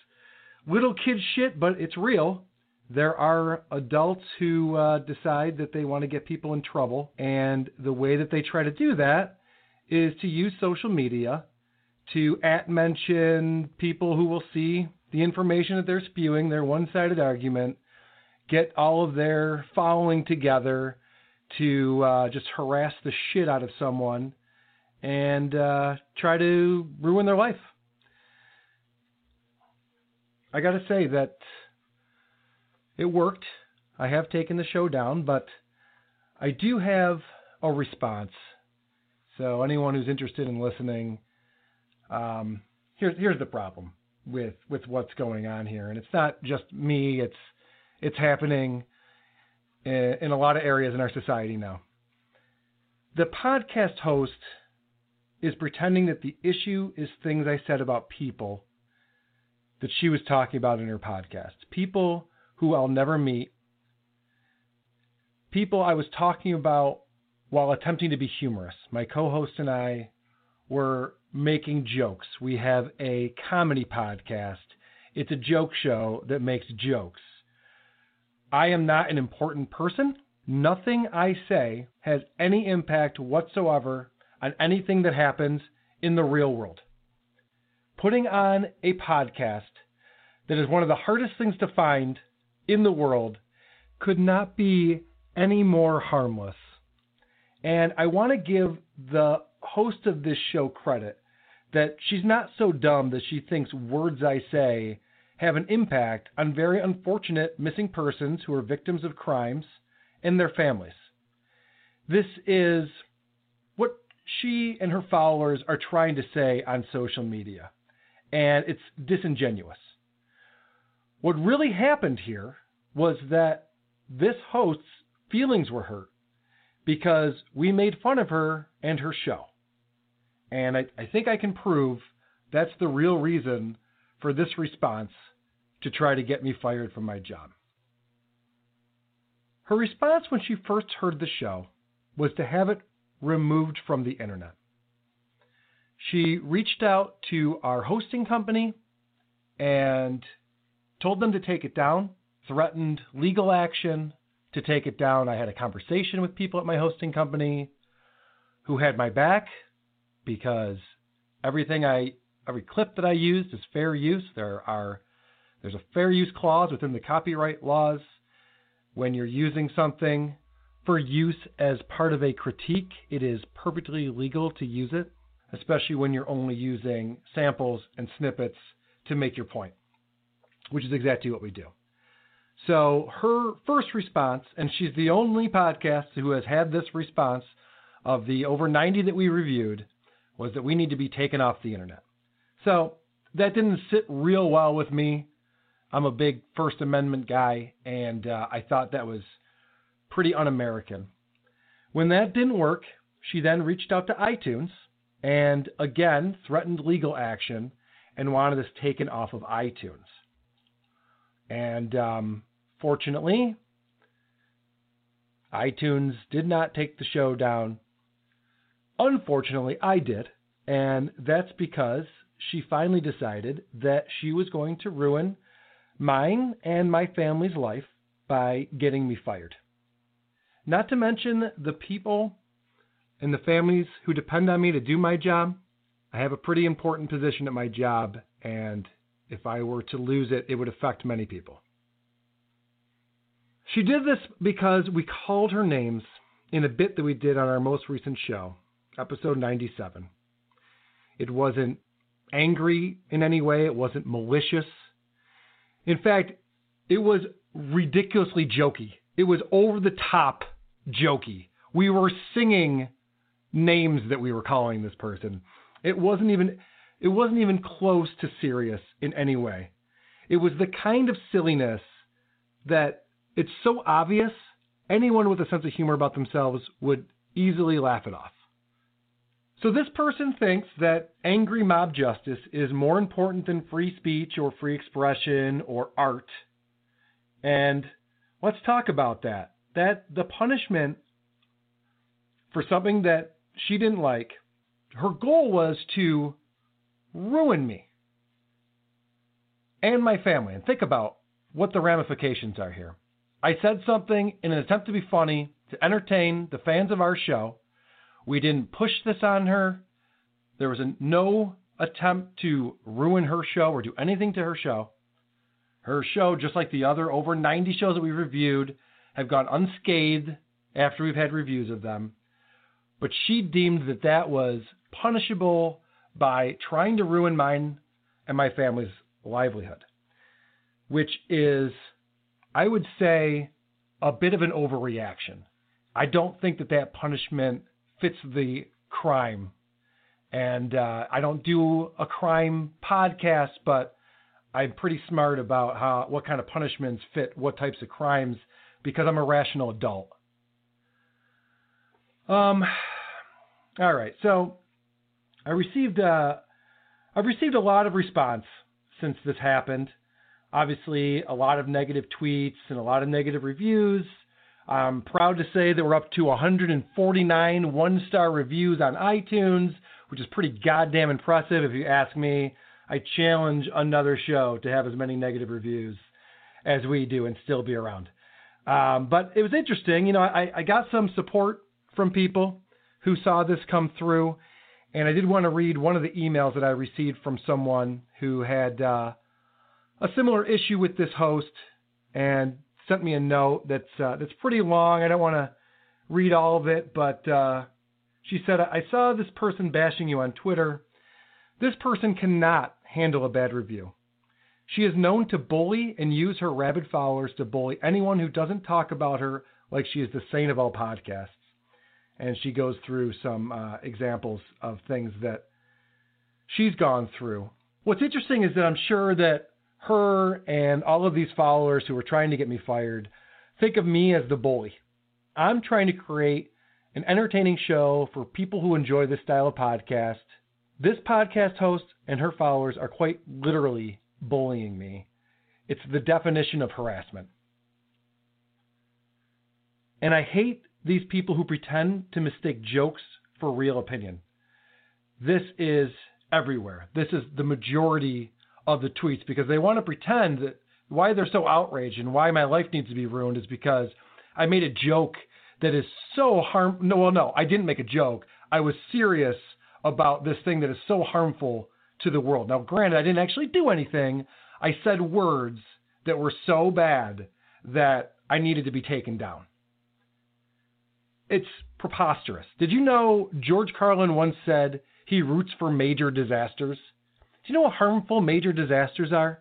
little kid shit, but it's real. There are adults who uh, decide that they want to get people in trouble, and the way that they try to do that is to use social media to at mention people who will see the information that they're spewing, their one-sided argument, get all of their following together to uh, just harass the shit out of someone and uh, try to ruin their life. I got to say that it worked. I have taken the show down, but I do have a response. So anyone who's interested in listening, um, here's here's the problem with with what's going on here, and it's not just me. It's it's happening in, a lot of areas in our society now. The podcast host is pretending that the issue is things I said about people that she was talking about in her podcast. People who I'll never meet. People I was talking about while attempting to be humorous. My co host and I were making jokes. We have a comedy podcast. It's a joke show that makes jokes. I am not an important person. Nothing I say has any impact whatsoever on anything that happens in the real world. Putting on a podcast that is one of the hardest things to find in the world could not be any more harmless. And I want to give the host of this show credit that she's not so dumb that she thinks words I say have an impact on very unfortunate missing persons who are victims of crimes and their families. This is what she and her followers are trying to say on social media, and it's disingenuous. What really happened here was that this host's feelings were hurt because we made fun of her and her show. And I, I think I can prove that's the real reason for this response to try to get me fired from my job. Her response when she first heard the show was to have it removed from the internet. She reached out to our hosting company and told them to take it down, threatened legal action to take it down. I had a conversation with people at my hosting company who had my back because everything I every clip that I used is fair use. There are there's a fair use clause within the copyright laws when you're using something for use as part of a critique, it is perfectly legal to use it, especially when you're only using samples and snippets to make your point, which is exactly what we do. So her first response, and she's the only podcast who has had this response of the over 90 that we reviewed, was that we need to be taken off the internet. So that didn't sit real well with me. I'm a big First Amendment guy, and uh, I thought that was pretty un American. When that didn't work, she then reached out to iTunes and again threatened legal action and wanted this taken off of iTunes. And um, fortunately, iTunes did not take the show down. Unfortunately, I did. And that's because she finally decided that she was going to ruin mine and my family's life by getting me fired. Not to mention the people and the families who depend on me to do my job. I have a pretty important position at my job, and if I were to lose it, it would affect many people. She did this because we called her names in a bit that we did on our most recent show, episode 97. It wasn't angry in any way, it wasn't malicious. In fact, it was ridiculously jokey. It was over the top jokey. We were singing names that we were calling this person. It wasn't even it wasn't even close to serious in any way. It was the kind of silliness that it's so obvious anyone with a sense of humor about themselves would easily laugh it off. So this person thinks that angry mob justice is more important than free speech or free expression or art. And let's talk about that that the punishment for something that she didn't like, her goal was to ruin me and my family. And think about what the ramifications are here. I said something in an attempt to be funny, to entertain the fans of our show. We didn't push this on her. There was a, no attempt to ruin her show or do anything to her show. Her show, just like the other over 90 shows that we reviewed, have gone unscathed after we've had reviews of them. But she deemed that that was punishable by trying to ruin mine and my family's livelihood, which is, I would say, a bit of an overreaction. I don't think that that punishment fits the crime. And uh, I don't do a crime podcast, but I'm pretty smart about how what kind of punishments fit what types of crimes because I'm a rational adult. Um, all right, so I received uh, I've received a lot of response since this happened. Obviously, a lot of negative tweets and a lot of negative reviews. I'm proud to say that we're up to 149 one star reviews on iTunes, which is pretty goddamn impressive if you ask me. I challenge another show to have as many negative reviews as we do and still be around. Um, but it was interesting. You know, I, I got some support from people who saw this come through, and I did want to read one of the emails that I received from someone who had uh, a similar issue with this host and sent me a note that's uh, that's pretty long. I don't want to read all of it, but uh, she said, "I saw this person bashing you on Twitter. This person cannot handle a bad review. She is known to bully and use her rabid followers to bully anyone who doesn't talk about her like she is the saint of all podcasts. And she goes through some uh, examples of things that she's gone through. What's interesting is that I'm sure that her and all of these followers who are trying to get me fired think of me as the bully. I'm trying to create an entertaining show for people who enjoy this style of podcast. This podcast host and her followers are quite literally bullying me. It's the definition of harassment. And I hate these people who pretend to mistake jokes for real opinion. This is everywhere. This is the majority of the tweets because they want to pretend that why they're so outraged and why my life needs to be ruined is because I made a joke that is so harm. No, well, no, I didn't make a joke. I was serious about this thing that is so harmful to the world. Now, granted, I didn't actually do anything. I said words that were so bad that I needed to be taken down. It's preposterous. Did you know George Carlin once said he roots for major disasters? Do you know how harmful major disasters are?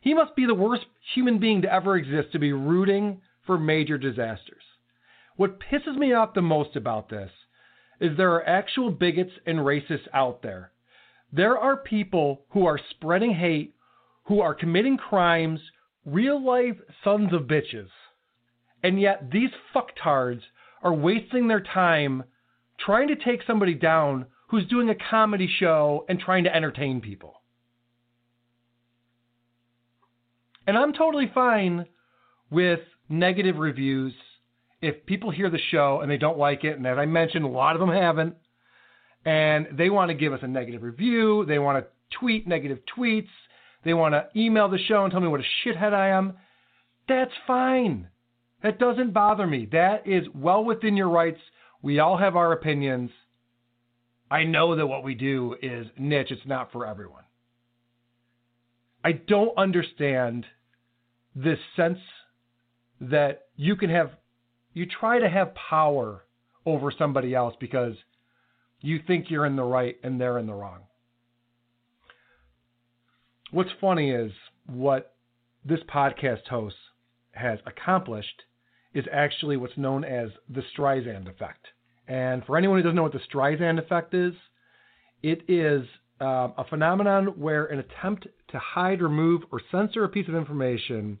He must be the worst human being to ever exist to be rooting for major disasters. What pisses me off the most about this is there are actual bigots and racists out there. There are people who are spreading hate, who are committing crimes, real life sons of bitches. And yet these fucktards are wasting their time trying to take somebody down who's doing a comedy show and trying to entertain people. And I'm totally fine with negative reviews if people hear the show and they don't like it, and as I mentioned, a lot of them haven't, and they want to give us a negative review, they want to tweet negative tweets, they want to email the show and tell me what a shithead I am, that's fine. That doesn't bother me. That is well within your rights. We all have our opinions. I know that what we do is niche, it's not for everyone. I don't understand this sense that you can have you try to have power over somebody else because you think you're in the right and they're in the wrong. What's funny is what this podcast host has accomplished is actually what's known as the Streisand effect. And for anyone who doesn't know what the Streisand effect is, it is uh, a phenomenon where an attempt to hide, remove, or censor a piece of information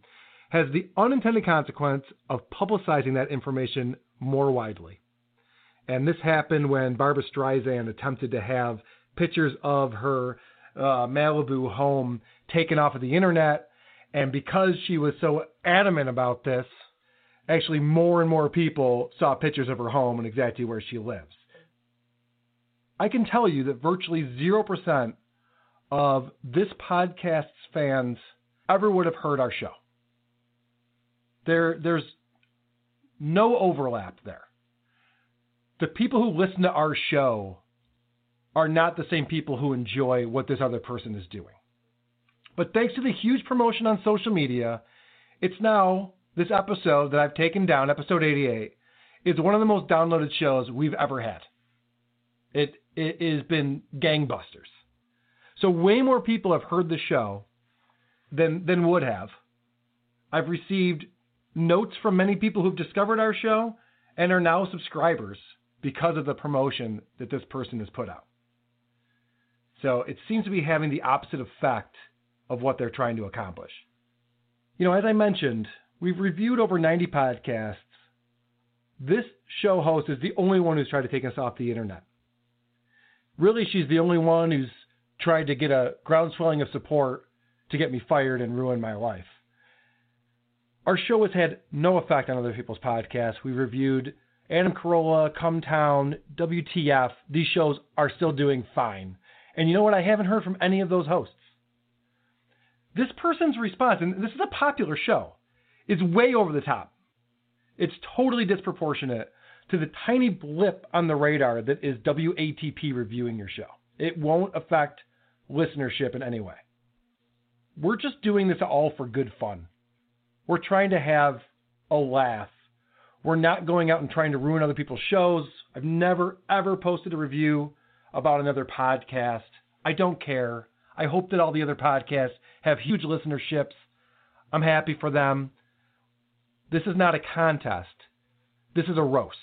has the unintended consequence of publicizing that information more widely. And this happened when Barbra Streisand attempted to have pictures of her uh, Malibu home taken off of the internet. And because she was so adamant about this, actually more and more people saw pictures of her home and exactly where she lives. I can tell you that virtually 0% of this podcast's fans ever would have heard our show. There, there's no overlap there. The people who listen to our show are not the same people who enjoy what this other person is doing. But thanks to the huge promotion on social media, it's now this episode that I've taken down, episode 88, is one of the most downloaded shows we've ever had. It it has been gangbusters. So way more people have heard the show than than would have. I've received notes from many people who've discovered our show and are now subscribers because of the promotion that this person has put out. So it seems to be having the opposite effect of what they're trying to accomplish. You know, as I mentioned, we've reviewed over 90 podcasts. This show host is the only one who's tried to take us off the internet. Really, she's the only one who's tried to get a groundswelling of support to get me fired and ruin my life. Our show has had no effect on other people's podcasts. We reviewed Adam Carolla, Come Town, WTF. These shows are still doing fine. And you know what? I haven't heard from any of those hosts. This person's response, and this is a popular show, is way over the top. It's totally disproportionate to the tiny blip on the radar that is WATP reviewing your show. It won't affect listenership in any way. We're just doing this all for good fun. We're trying to have a laugh. We're not going out and trying to ruin other people's shows. I've never, ever posted a review about another podcast I don't care. I hope that all the other podcasts have huge listenerships. I'm happy for them. This is not a contest. This is a roast.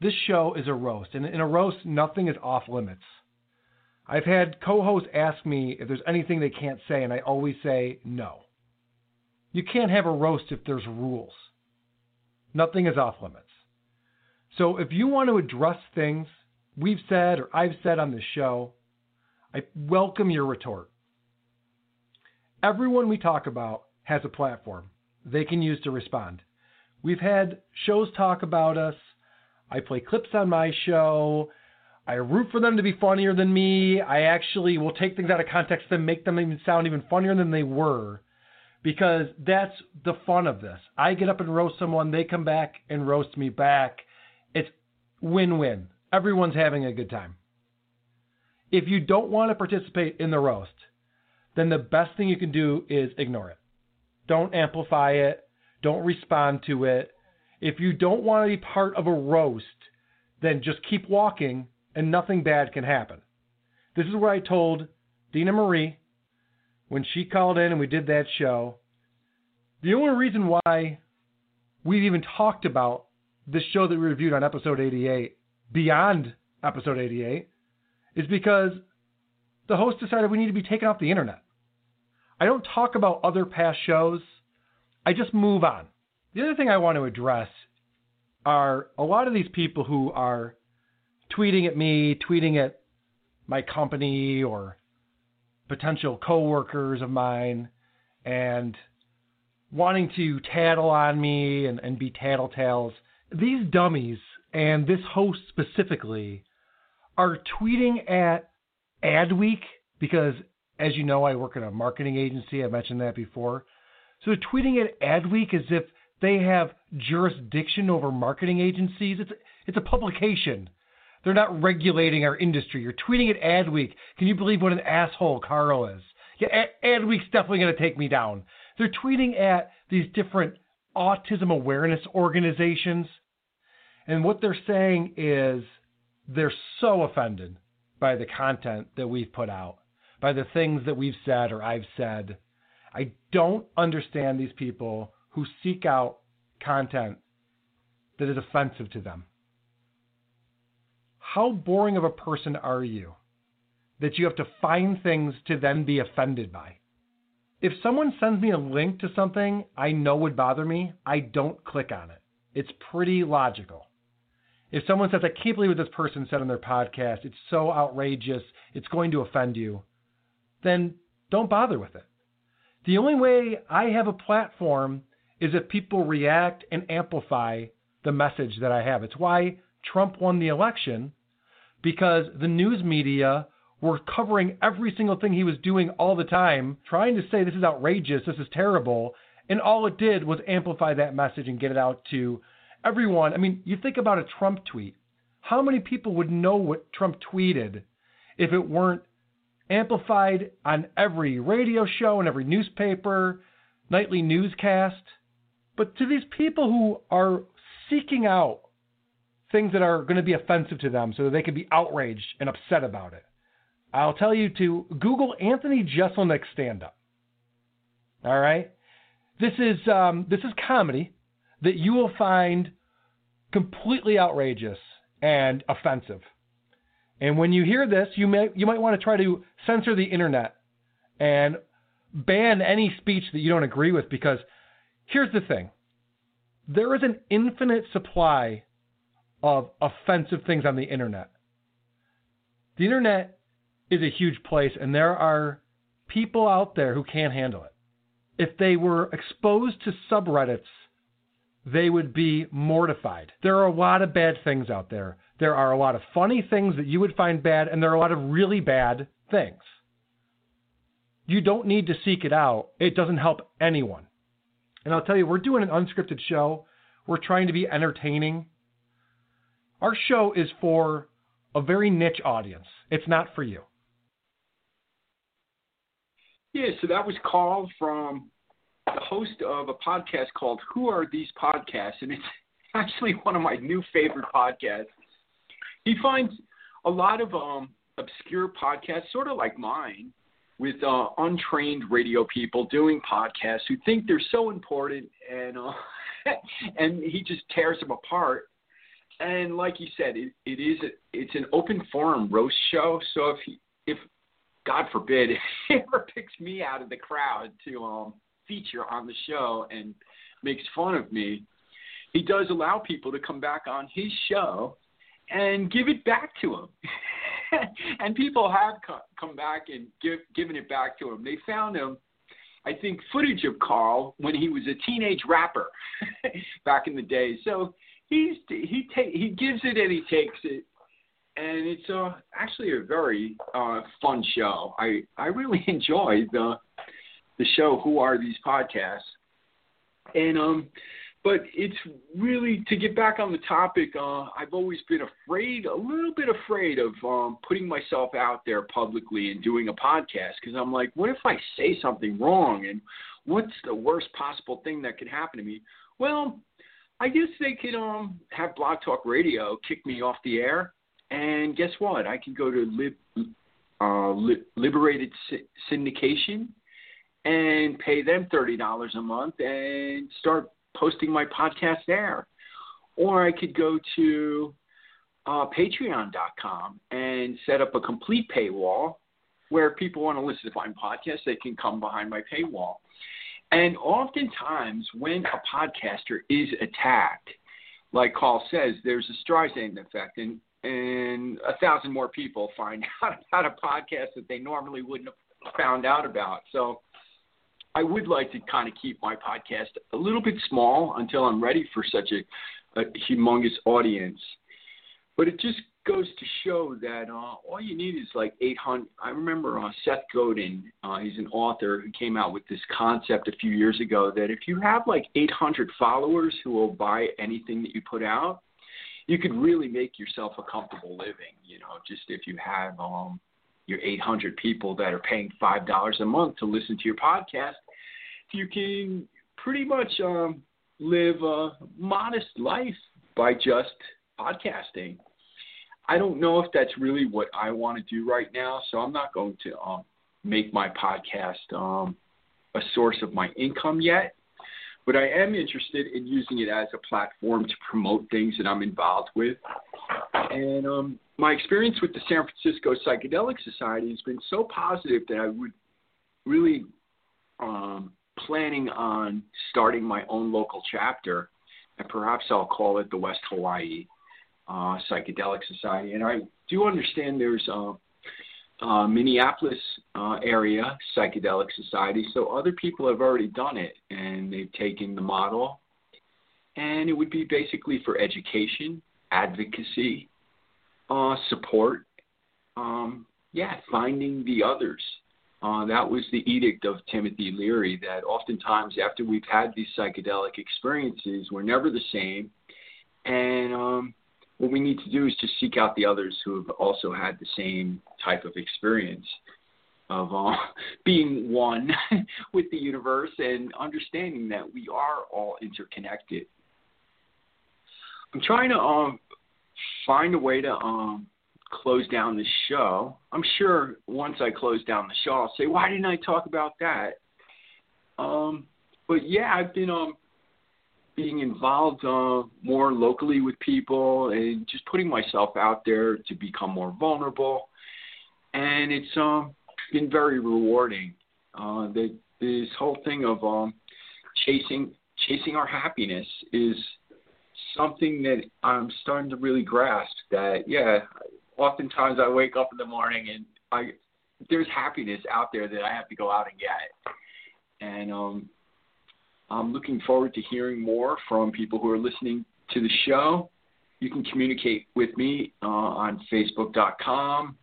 This show is a roast. And in a roast, nothing is off limits. I've had co hosts ask me if there's anything they can't say, and I always say no. You can't have a roast if there's rules. Nothing is off limits. So if you want to address things we've said or I've said on this show, I welcome your retort. Everyone we talk about has a platform they can use to respond. We've had shows talk about us. I play clips on my show. I root for them to be funnier than me. I actually will take things out of context and make them even sound even funnier than they were because that's the fun of this. I get up and roast someone, they come back and roast me back. It's win win. Everyone's having a good time. If you don't want to participate in the roast, then the best thing you can do is ignore it. Don't amplify it. Don't respond to it. If you don't want to be part of a roast, then just keep walking and nothing bad can happen. This is what I told Dina Marie when she called in and we did that show. The only reason why we've even talked about this show that we reviewed on episode 88 beyond episode 88 is because the host decided we need to be taken off the internet. I don't talk about other past shows. I just move on. The other thing I want to address are a lot of these people who are tweeting at me, tweeting at my company or potential coworkers of mine and wanting to tattle on me and, and be tattletales. These dummies and this host specifically are tweeting at Adweek because as you know, I work in a marketing agency. I mentioned that before. So tweeting at Adweek as if they have jurisdiction over marketing agencies. It's it's a publication. They're not regulating our industry. You're tweeting at Adweek. Can you believe what an asshole Carl is? Yeah, Adweek's definitely going to take me down. They're tweeting at these different autism awareness organizations, and what they're saying is they're so offended by the content that we've put out by the things that we've said or I've said. I don't understand these people who seek out content that is offensive to them. How boring of a person are you that you have to find things to then be offended by? If someone sends me a link to something I know would bother me, I don't click on it. It's pretty logical. If someone says, I can't believe what this person said on their podcast, it's so outrageous, it's going to offend you, then don't bother with it. The only way I have a platform is if people react and amplify the message that I have. It's why Trump won the election because the news media were covering every single thing he was doing all the time, trying to say this is outrageous, this is terrible, and all it did was amplify that message and get it out to everyone. I mean, you think about a Trump tweet. How many people would know what Trump tweeted if it weren't amplified on every radio show and every newspaper, nightly newscast. But to these people who are seeking out things that are going to be offensive to them so that they can be outraged and upset about it, I'll tell you to Google Anthony Jeselnik stand up. All right? This is um, this is comedy that you will find completely outrageous and offensive. And when you hear this, you may you might want to try to censor the internet and ban any speech that you don't agree with because here's the thing. There is an infinite supply of offensive things on the internet. The internet is a huge place and there are people out there who can't handle it. If they were exposed to subreddits, they would be mortified. There are a lot of bad things out there. There are a lot of funny things that you would find bad, and there are a lot of really bad things. You don't need to seek it out, it doesn't help anyone. And I'll tell you, we're doing an unscripted show, we're trying to be entertaining. Our show is for a very niche audience, it's not for you. Yeah, so that was Carl from the host of a podcast called Who Are These Podcasts? And it's actually one of my new favorite podcasts he finds a lot of um, obscure podcasts, sort of like mine, with uh, untrained radio people doing podcasts who think they're so important, and uh, and he just tears them apart. And like you said, it, it is a, it's an open forum roast show. So if he, if God forbid he ever picks me out of the crowd to um, feature on the show and makes fun of me, he does allow people to come back on his show and give it back to him. and people have come back and give, given it back to him. They found him, I think, footage of Carl when he was a teenage rapper back in the day. So he's he ta- he gives it and he takes it, and it's uh, actually a very uh, fun show. I I really enjoy the the show. Who are these podcasts? And um, but it's really to get back on the topic. Uh, I've always been afraid, a little bit afraid of um, putting myself out there publicly and doing a podcast because I'm like, what if I say something wrong and what's the worst possible thing that could happen to me? Well, I guess they could um have Blog Talk Radio kick me off the air, and guess what? I can go to Lib, uh, Li- Liberated Sy- Syndication and pay them thirty dollars a month and start posting my podcast there. Or I could go to uh, Patreon.com and set up a complete paywall where people want to listen to my podcast, they can come behind my paywall. And oftentimes, when a podcaster is attacked, like Carl says, there's a Streisand effect, and and a thousand more people find out about a podcast that they normally wouldn't have found out about. So I would like to kind of keep my podcast a little bit small until I'm ready for such a, a humongous audience. But it just goes to show that uh, all you need is like 800. I remember uh, Seth Godin, uh, he's an author who came out with this concept a few years ago that if you have like 800 followers who will buy anything that you put out, you could really make yourself a comfortable living. You know, just if you have um, your 800 people that are paying five dollars a month to listen to your podcast, you can pretty much um, live a modest life by just podcasting. I don't know if that's really what I want to do right now, so I'm not going to um, make my podcast um, a source of my income yet. But I am interested in using it as a platform to promote things that I'm involved with. And um, my experience with the San Francisco Psychedelic Society has been so positive that I would really um, planning on starting my own local chapter, and perhaps I'll call it the West Hawaii uh, Psychedelic Society. And I do understand there's a, a Minneapolis uh, area Psychedelic Society, so other people have already done it, and they've taken the model. And it would be basically for education, advocacy, uh, support, um, yeah, finding the others uh, that was the edict of Timothy Leary that oftentimes after we've had these psychedelic experiences, we're never the same. And um, what we need to do is just seek out the others who have also had the same type of experience of uh, being one with the universe and understanding that we are all interconnected. I'm trying to um, find a way to um, close down the show. I'm sure once I close down the show, I'll say, "Why didn't I talk about that?" Um, but yeah, I've been um being involved uh, more locally with people and just putting myself out there to become more vulnerable, and it's um been very rewarding. Uh, that this whole thing of um chasing chasing our happiness is something that I'm starting to really grasp that yeah oftentimes I wake up in the morning and I there's happiness out there that I have to go out and get. And um, I'm looking forward to hearing more from people who are listening to the show. You can communicate with me uh, on Facebook.com.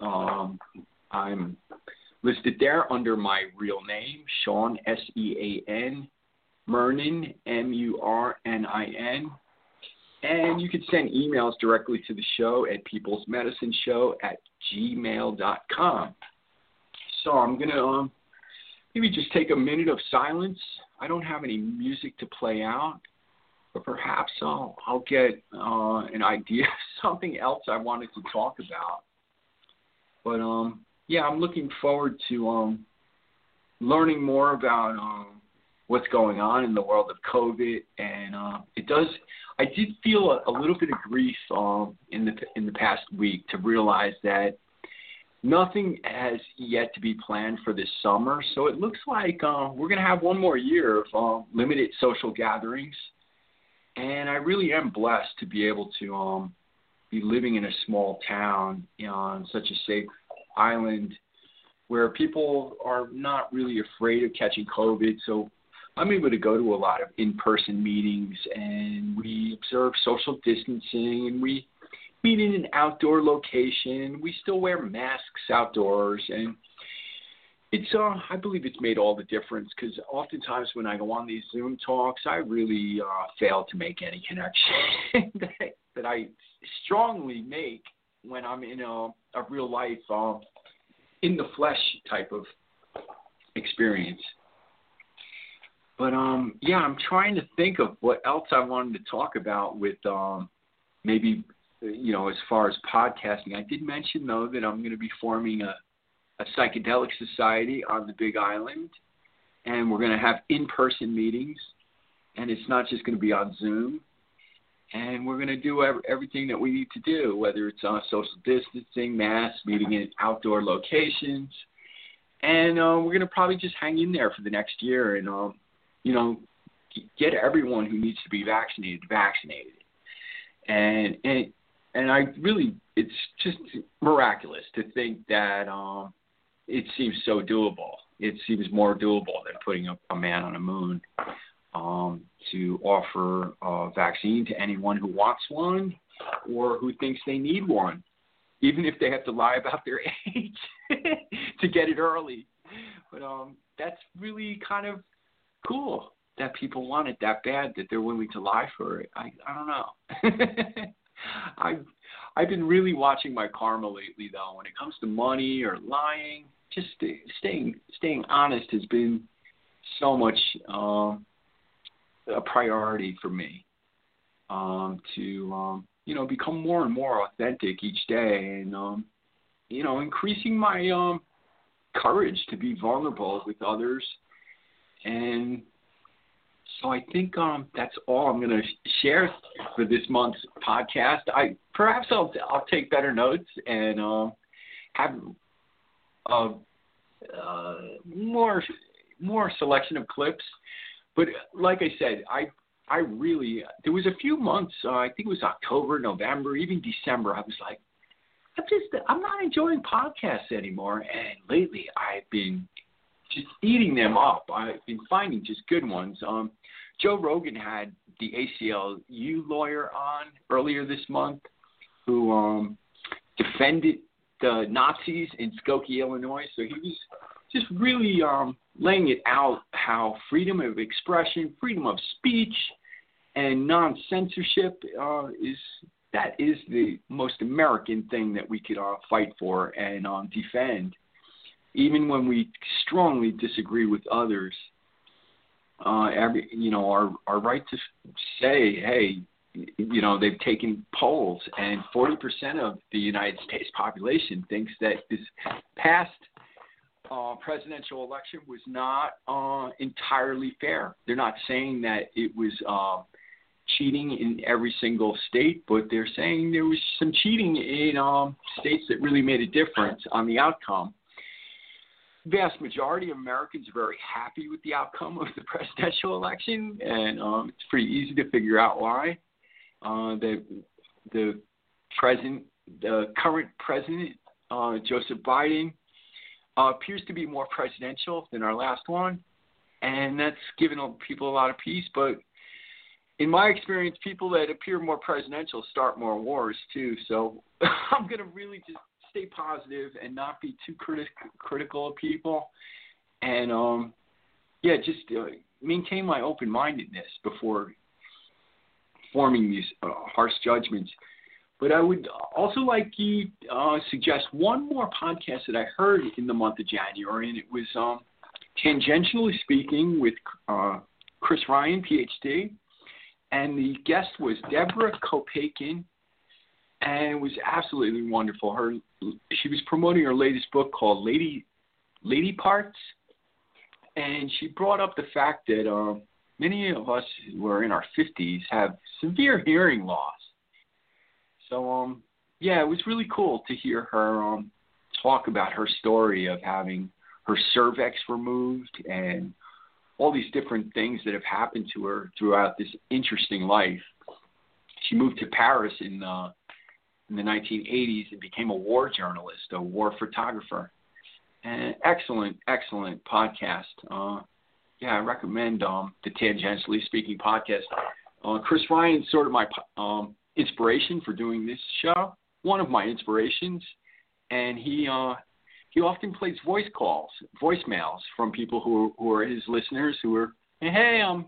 Um, I'm listed there under my real name, Sean S E A N Murnin M U R N I N. And you can send emails directly to the show at peoplesmedicineshow at gmail.com. So I'm going to um, maybe just take a minute of silence. I don't have any music to play out, but perhaps I'll, I'll get uh, an idea of something else I wanted to talk about. But um, yeah, I'm looking forward to um, learning more about um, what's going on in the world of COVID, and uh, it does. I did feel a, a little bit of grief um, in the in the past week to realize that nothing has yet to be planned for this summer. So it looks like uh, we're going to have one more year of uh, limited social gatherings, and I really am blessed to be able to um, be living in a small town on such a safe island where people are not really afraid of catching COVID. So I'm able to go to a lot of in-person meetings, and we observe social distancing, and we meet in an outdoor location. We still wear masks outdoors, and it's uh, I believe it's made all the difference because oftentimes when I go on these Zoom talks, I really uh, fail to make any connection that, that I strongly make when I'm in a, a real life, uh, in the flesh type of experience. But um, yeah, I'm trying to think of what else I wanted to talk about with um, maybe you know as far as podcasting. I did mention though that I'm going to be forming a a psychedelic society on the Big Island, and we're going to have in-person meetings, and it's not just going to be on Zoom. And we're going to do everything that we need to do, whether it's on social distancing, mass, meeting in outdoor locations, and uh, we're going to probably just hang in there for the next year and um, you know, get everyone who needs to be vaccinated vaccinated. And and and I really, it's just miraculous to think that um, it seems so doable. It seems more doable than putting a, a man on a moon. Um, to offer a vaccine to anyone who wants one or who thinks they need one, even if they have to lie about their age to get it early. But um, that's really kind of cool that people want it that bad that they're willing to lie for it. I I don't know. I've I've been really watching my karma lately though. When it comes to money or lying, just staying staying honest has been so much um, a priority for me. Um, to um, you know become more and more authentic each day, and um, you know increasing my um, courage to be vulnerable with others and so I think um, that's all I'm going to share for this month's podcast. I perhaps I'll I'll take better notes and uh, have a uh, more more selection of clips. But like I said, I I really there was a few months. Uh, I think it was October, November, even December. I was like, I'm just I'm not enjoying podcasts anymore. And lately, I've been just eating them up. I've been finding just good ones. Um, Joe Rogan had the ACLU lawyer on earlier this month, who um, defended the Nazis in Skokie, Illinois. So he was just really um, laying it out how freedom of expression, freedom of speech, and non censorship uh, is that is the most American thing that we could uh, fight for and um, defend even when we strongly disagree with others, uh, every you know our our right to say, hey, you know they've taken polls, and 40% of the United States population thinks that this past uh, presidential election was not uh, entirely fair. They're not saying that it was. Uh, cheating in every single state, but they're saying there was some cheating in um, states that really made a difference on the outcome vast majority of Americans are very happy with the outcome of the presidential election, and um, it's pretty easy to figure out why. Uh, the the present, the current president, uh, Joseph Biden, uh, appears to be more presidential than our last one, and that's given people a lot of peace. But in my experience, people that appear more presidential start more wars too. So I'm going to really just stay positive and not be too critic- critical of people, and um, yeah, just uh, maintain my open mindedness before forming these uh, harsh judgments. But I would also like you uh, suggest one more podcast that I heard in the month of January, and it was um, tangentially speaking with uh, Chris Ryan, PhD, and the guest was Deborah Copaken and it was absolutely wonderful. Her she was promoting her latest book called Lady Lady Parts, and she brought up the fact that um, many of us who are in our 50s have severe hearing loss. So um, yeah, it was really cool to hear her um, talk about her story of having her cervix removed and all these different things that have happened to her throughout this interesting life. She moved to Paris in uh, in the 1980s and became a war journalist, a war photographer. And excellent, excellent podcast. Uh, yeah, I recommend um, the Tangentially Speaking podcast. Uh, Chris Ryan is sort of my um, inspiration for doing this show. One of my inspirations, and he uh, he often plays voice calls, voicemails from people who who are his listeners who are, hey, I'm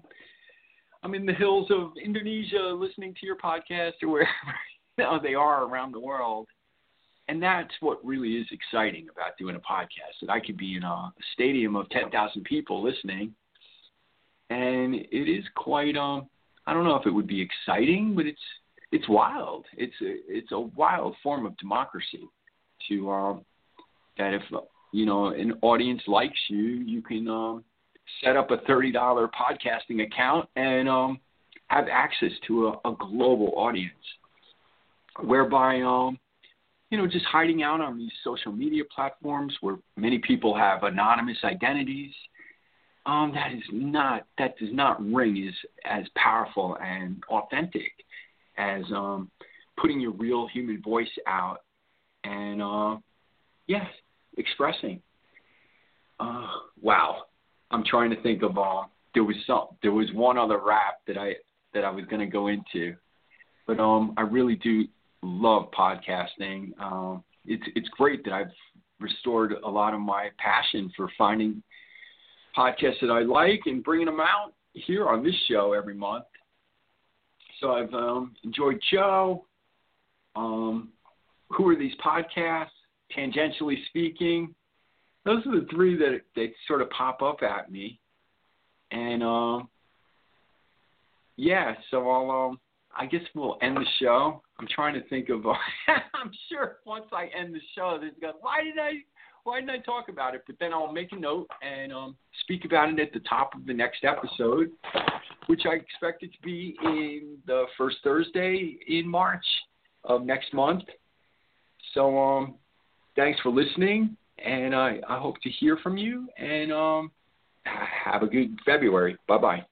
I'm in the hills of Indonesia listening to your podcast or wherever they are around the world. And that's what really is exciting about doing a podcast that I could be in a stadium of 10,000 people listening. And it is quite, um, I don't know if it would be exciting, but it's, it's wild. It's a, it's a wild form of democracy to, um, that if, you know, an audience likes you, you can, um, set up a $30 podcasting account and, um, have access to a, a global audience whereby um, you know just hiding out on these social media platforms where many people have anonymous identities um, that is not that does not ring as as powerful and authentic as um, putting your real human voice out and uh, yes expressing. Uh, wow. I'm trying to think of uh, there was some there was one other rap that i that i was going to go into but um i really do love podcasting. Um, it's it's great that I've restored a lot of my passion for finding podcasts that I like and bringing them out here on this show every month. So I've um, enjoyed Joe. Um, who are these podcasts? Tangentially speaking, those are the three that that sort of pop up at me, and um, yeah. So I'll um, I guess we'll end the show. I'm trying to think of. I'm sure once I end the show, there's going, why did I, why didn't I talk about it? But then I'll make a note and um, speak about it at the top of the next episode, which I expect it to be in the first Thursday in March of next month. So um, thanks for listening, and I, I hope to hear from you. And um, have a good February. Bye bye.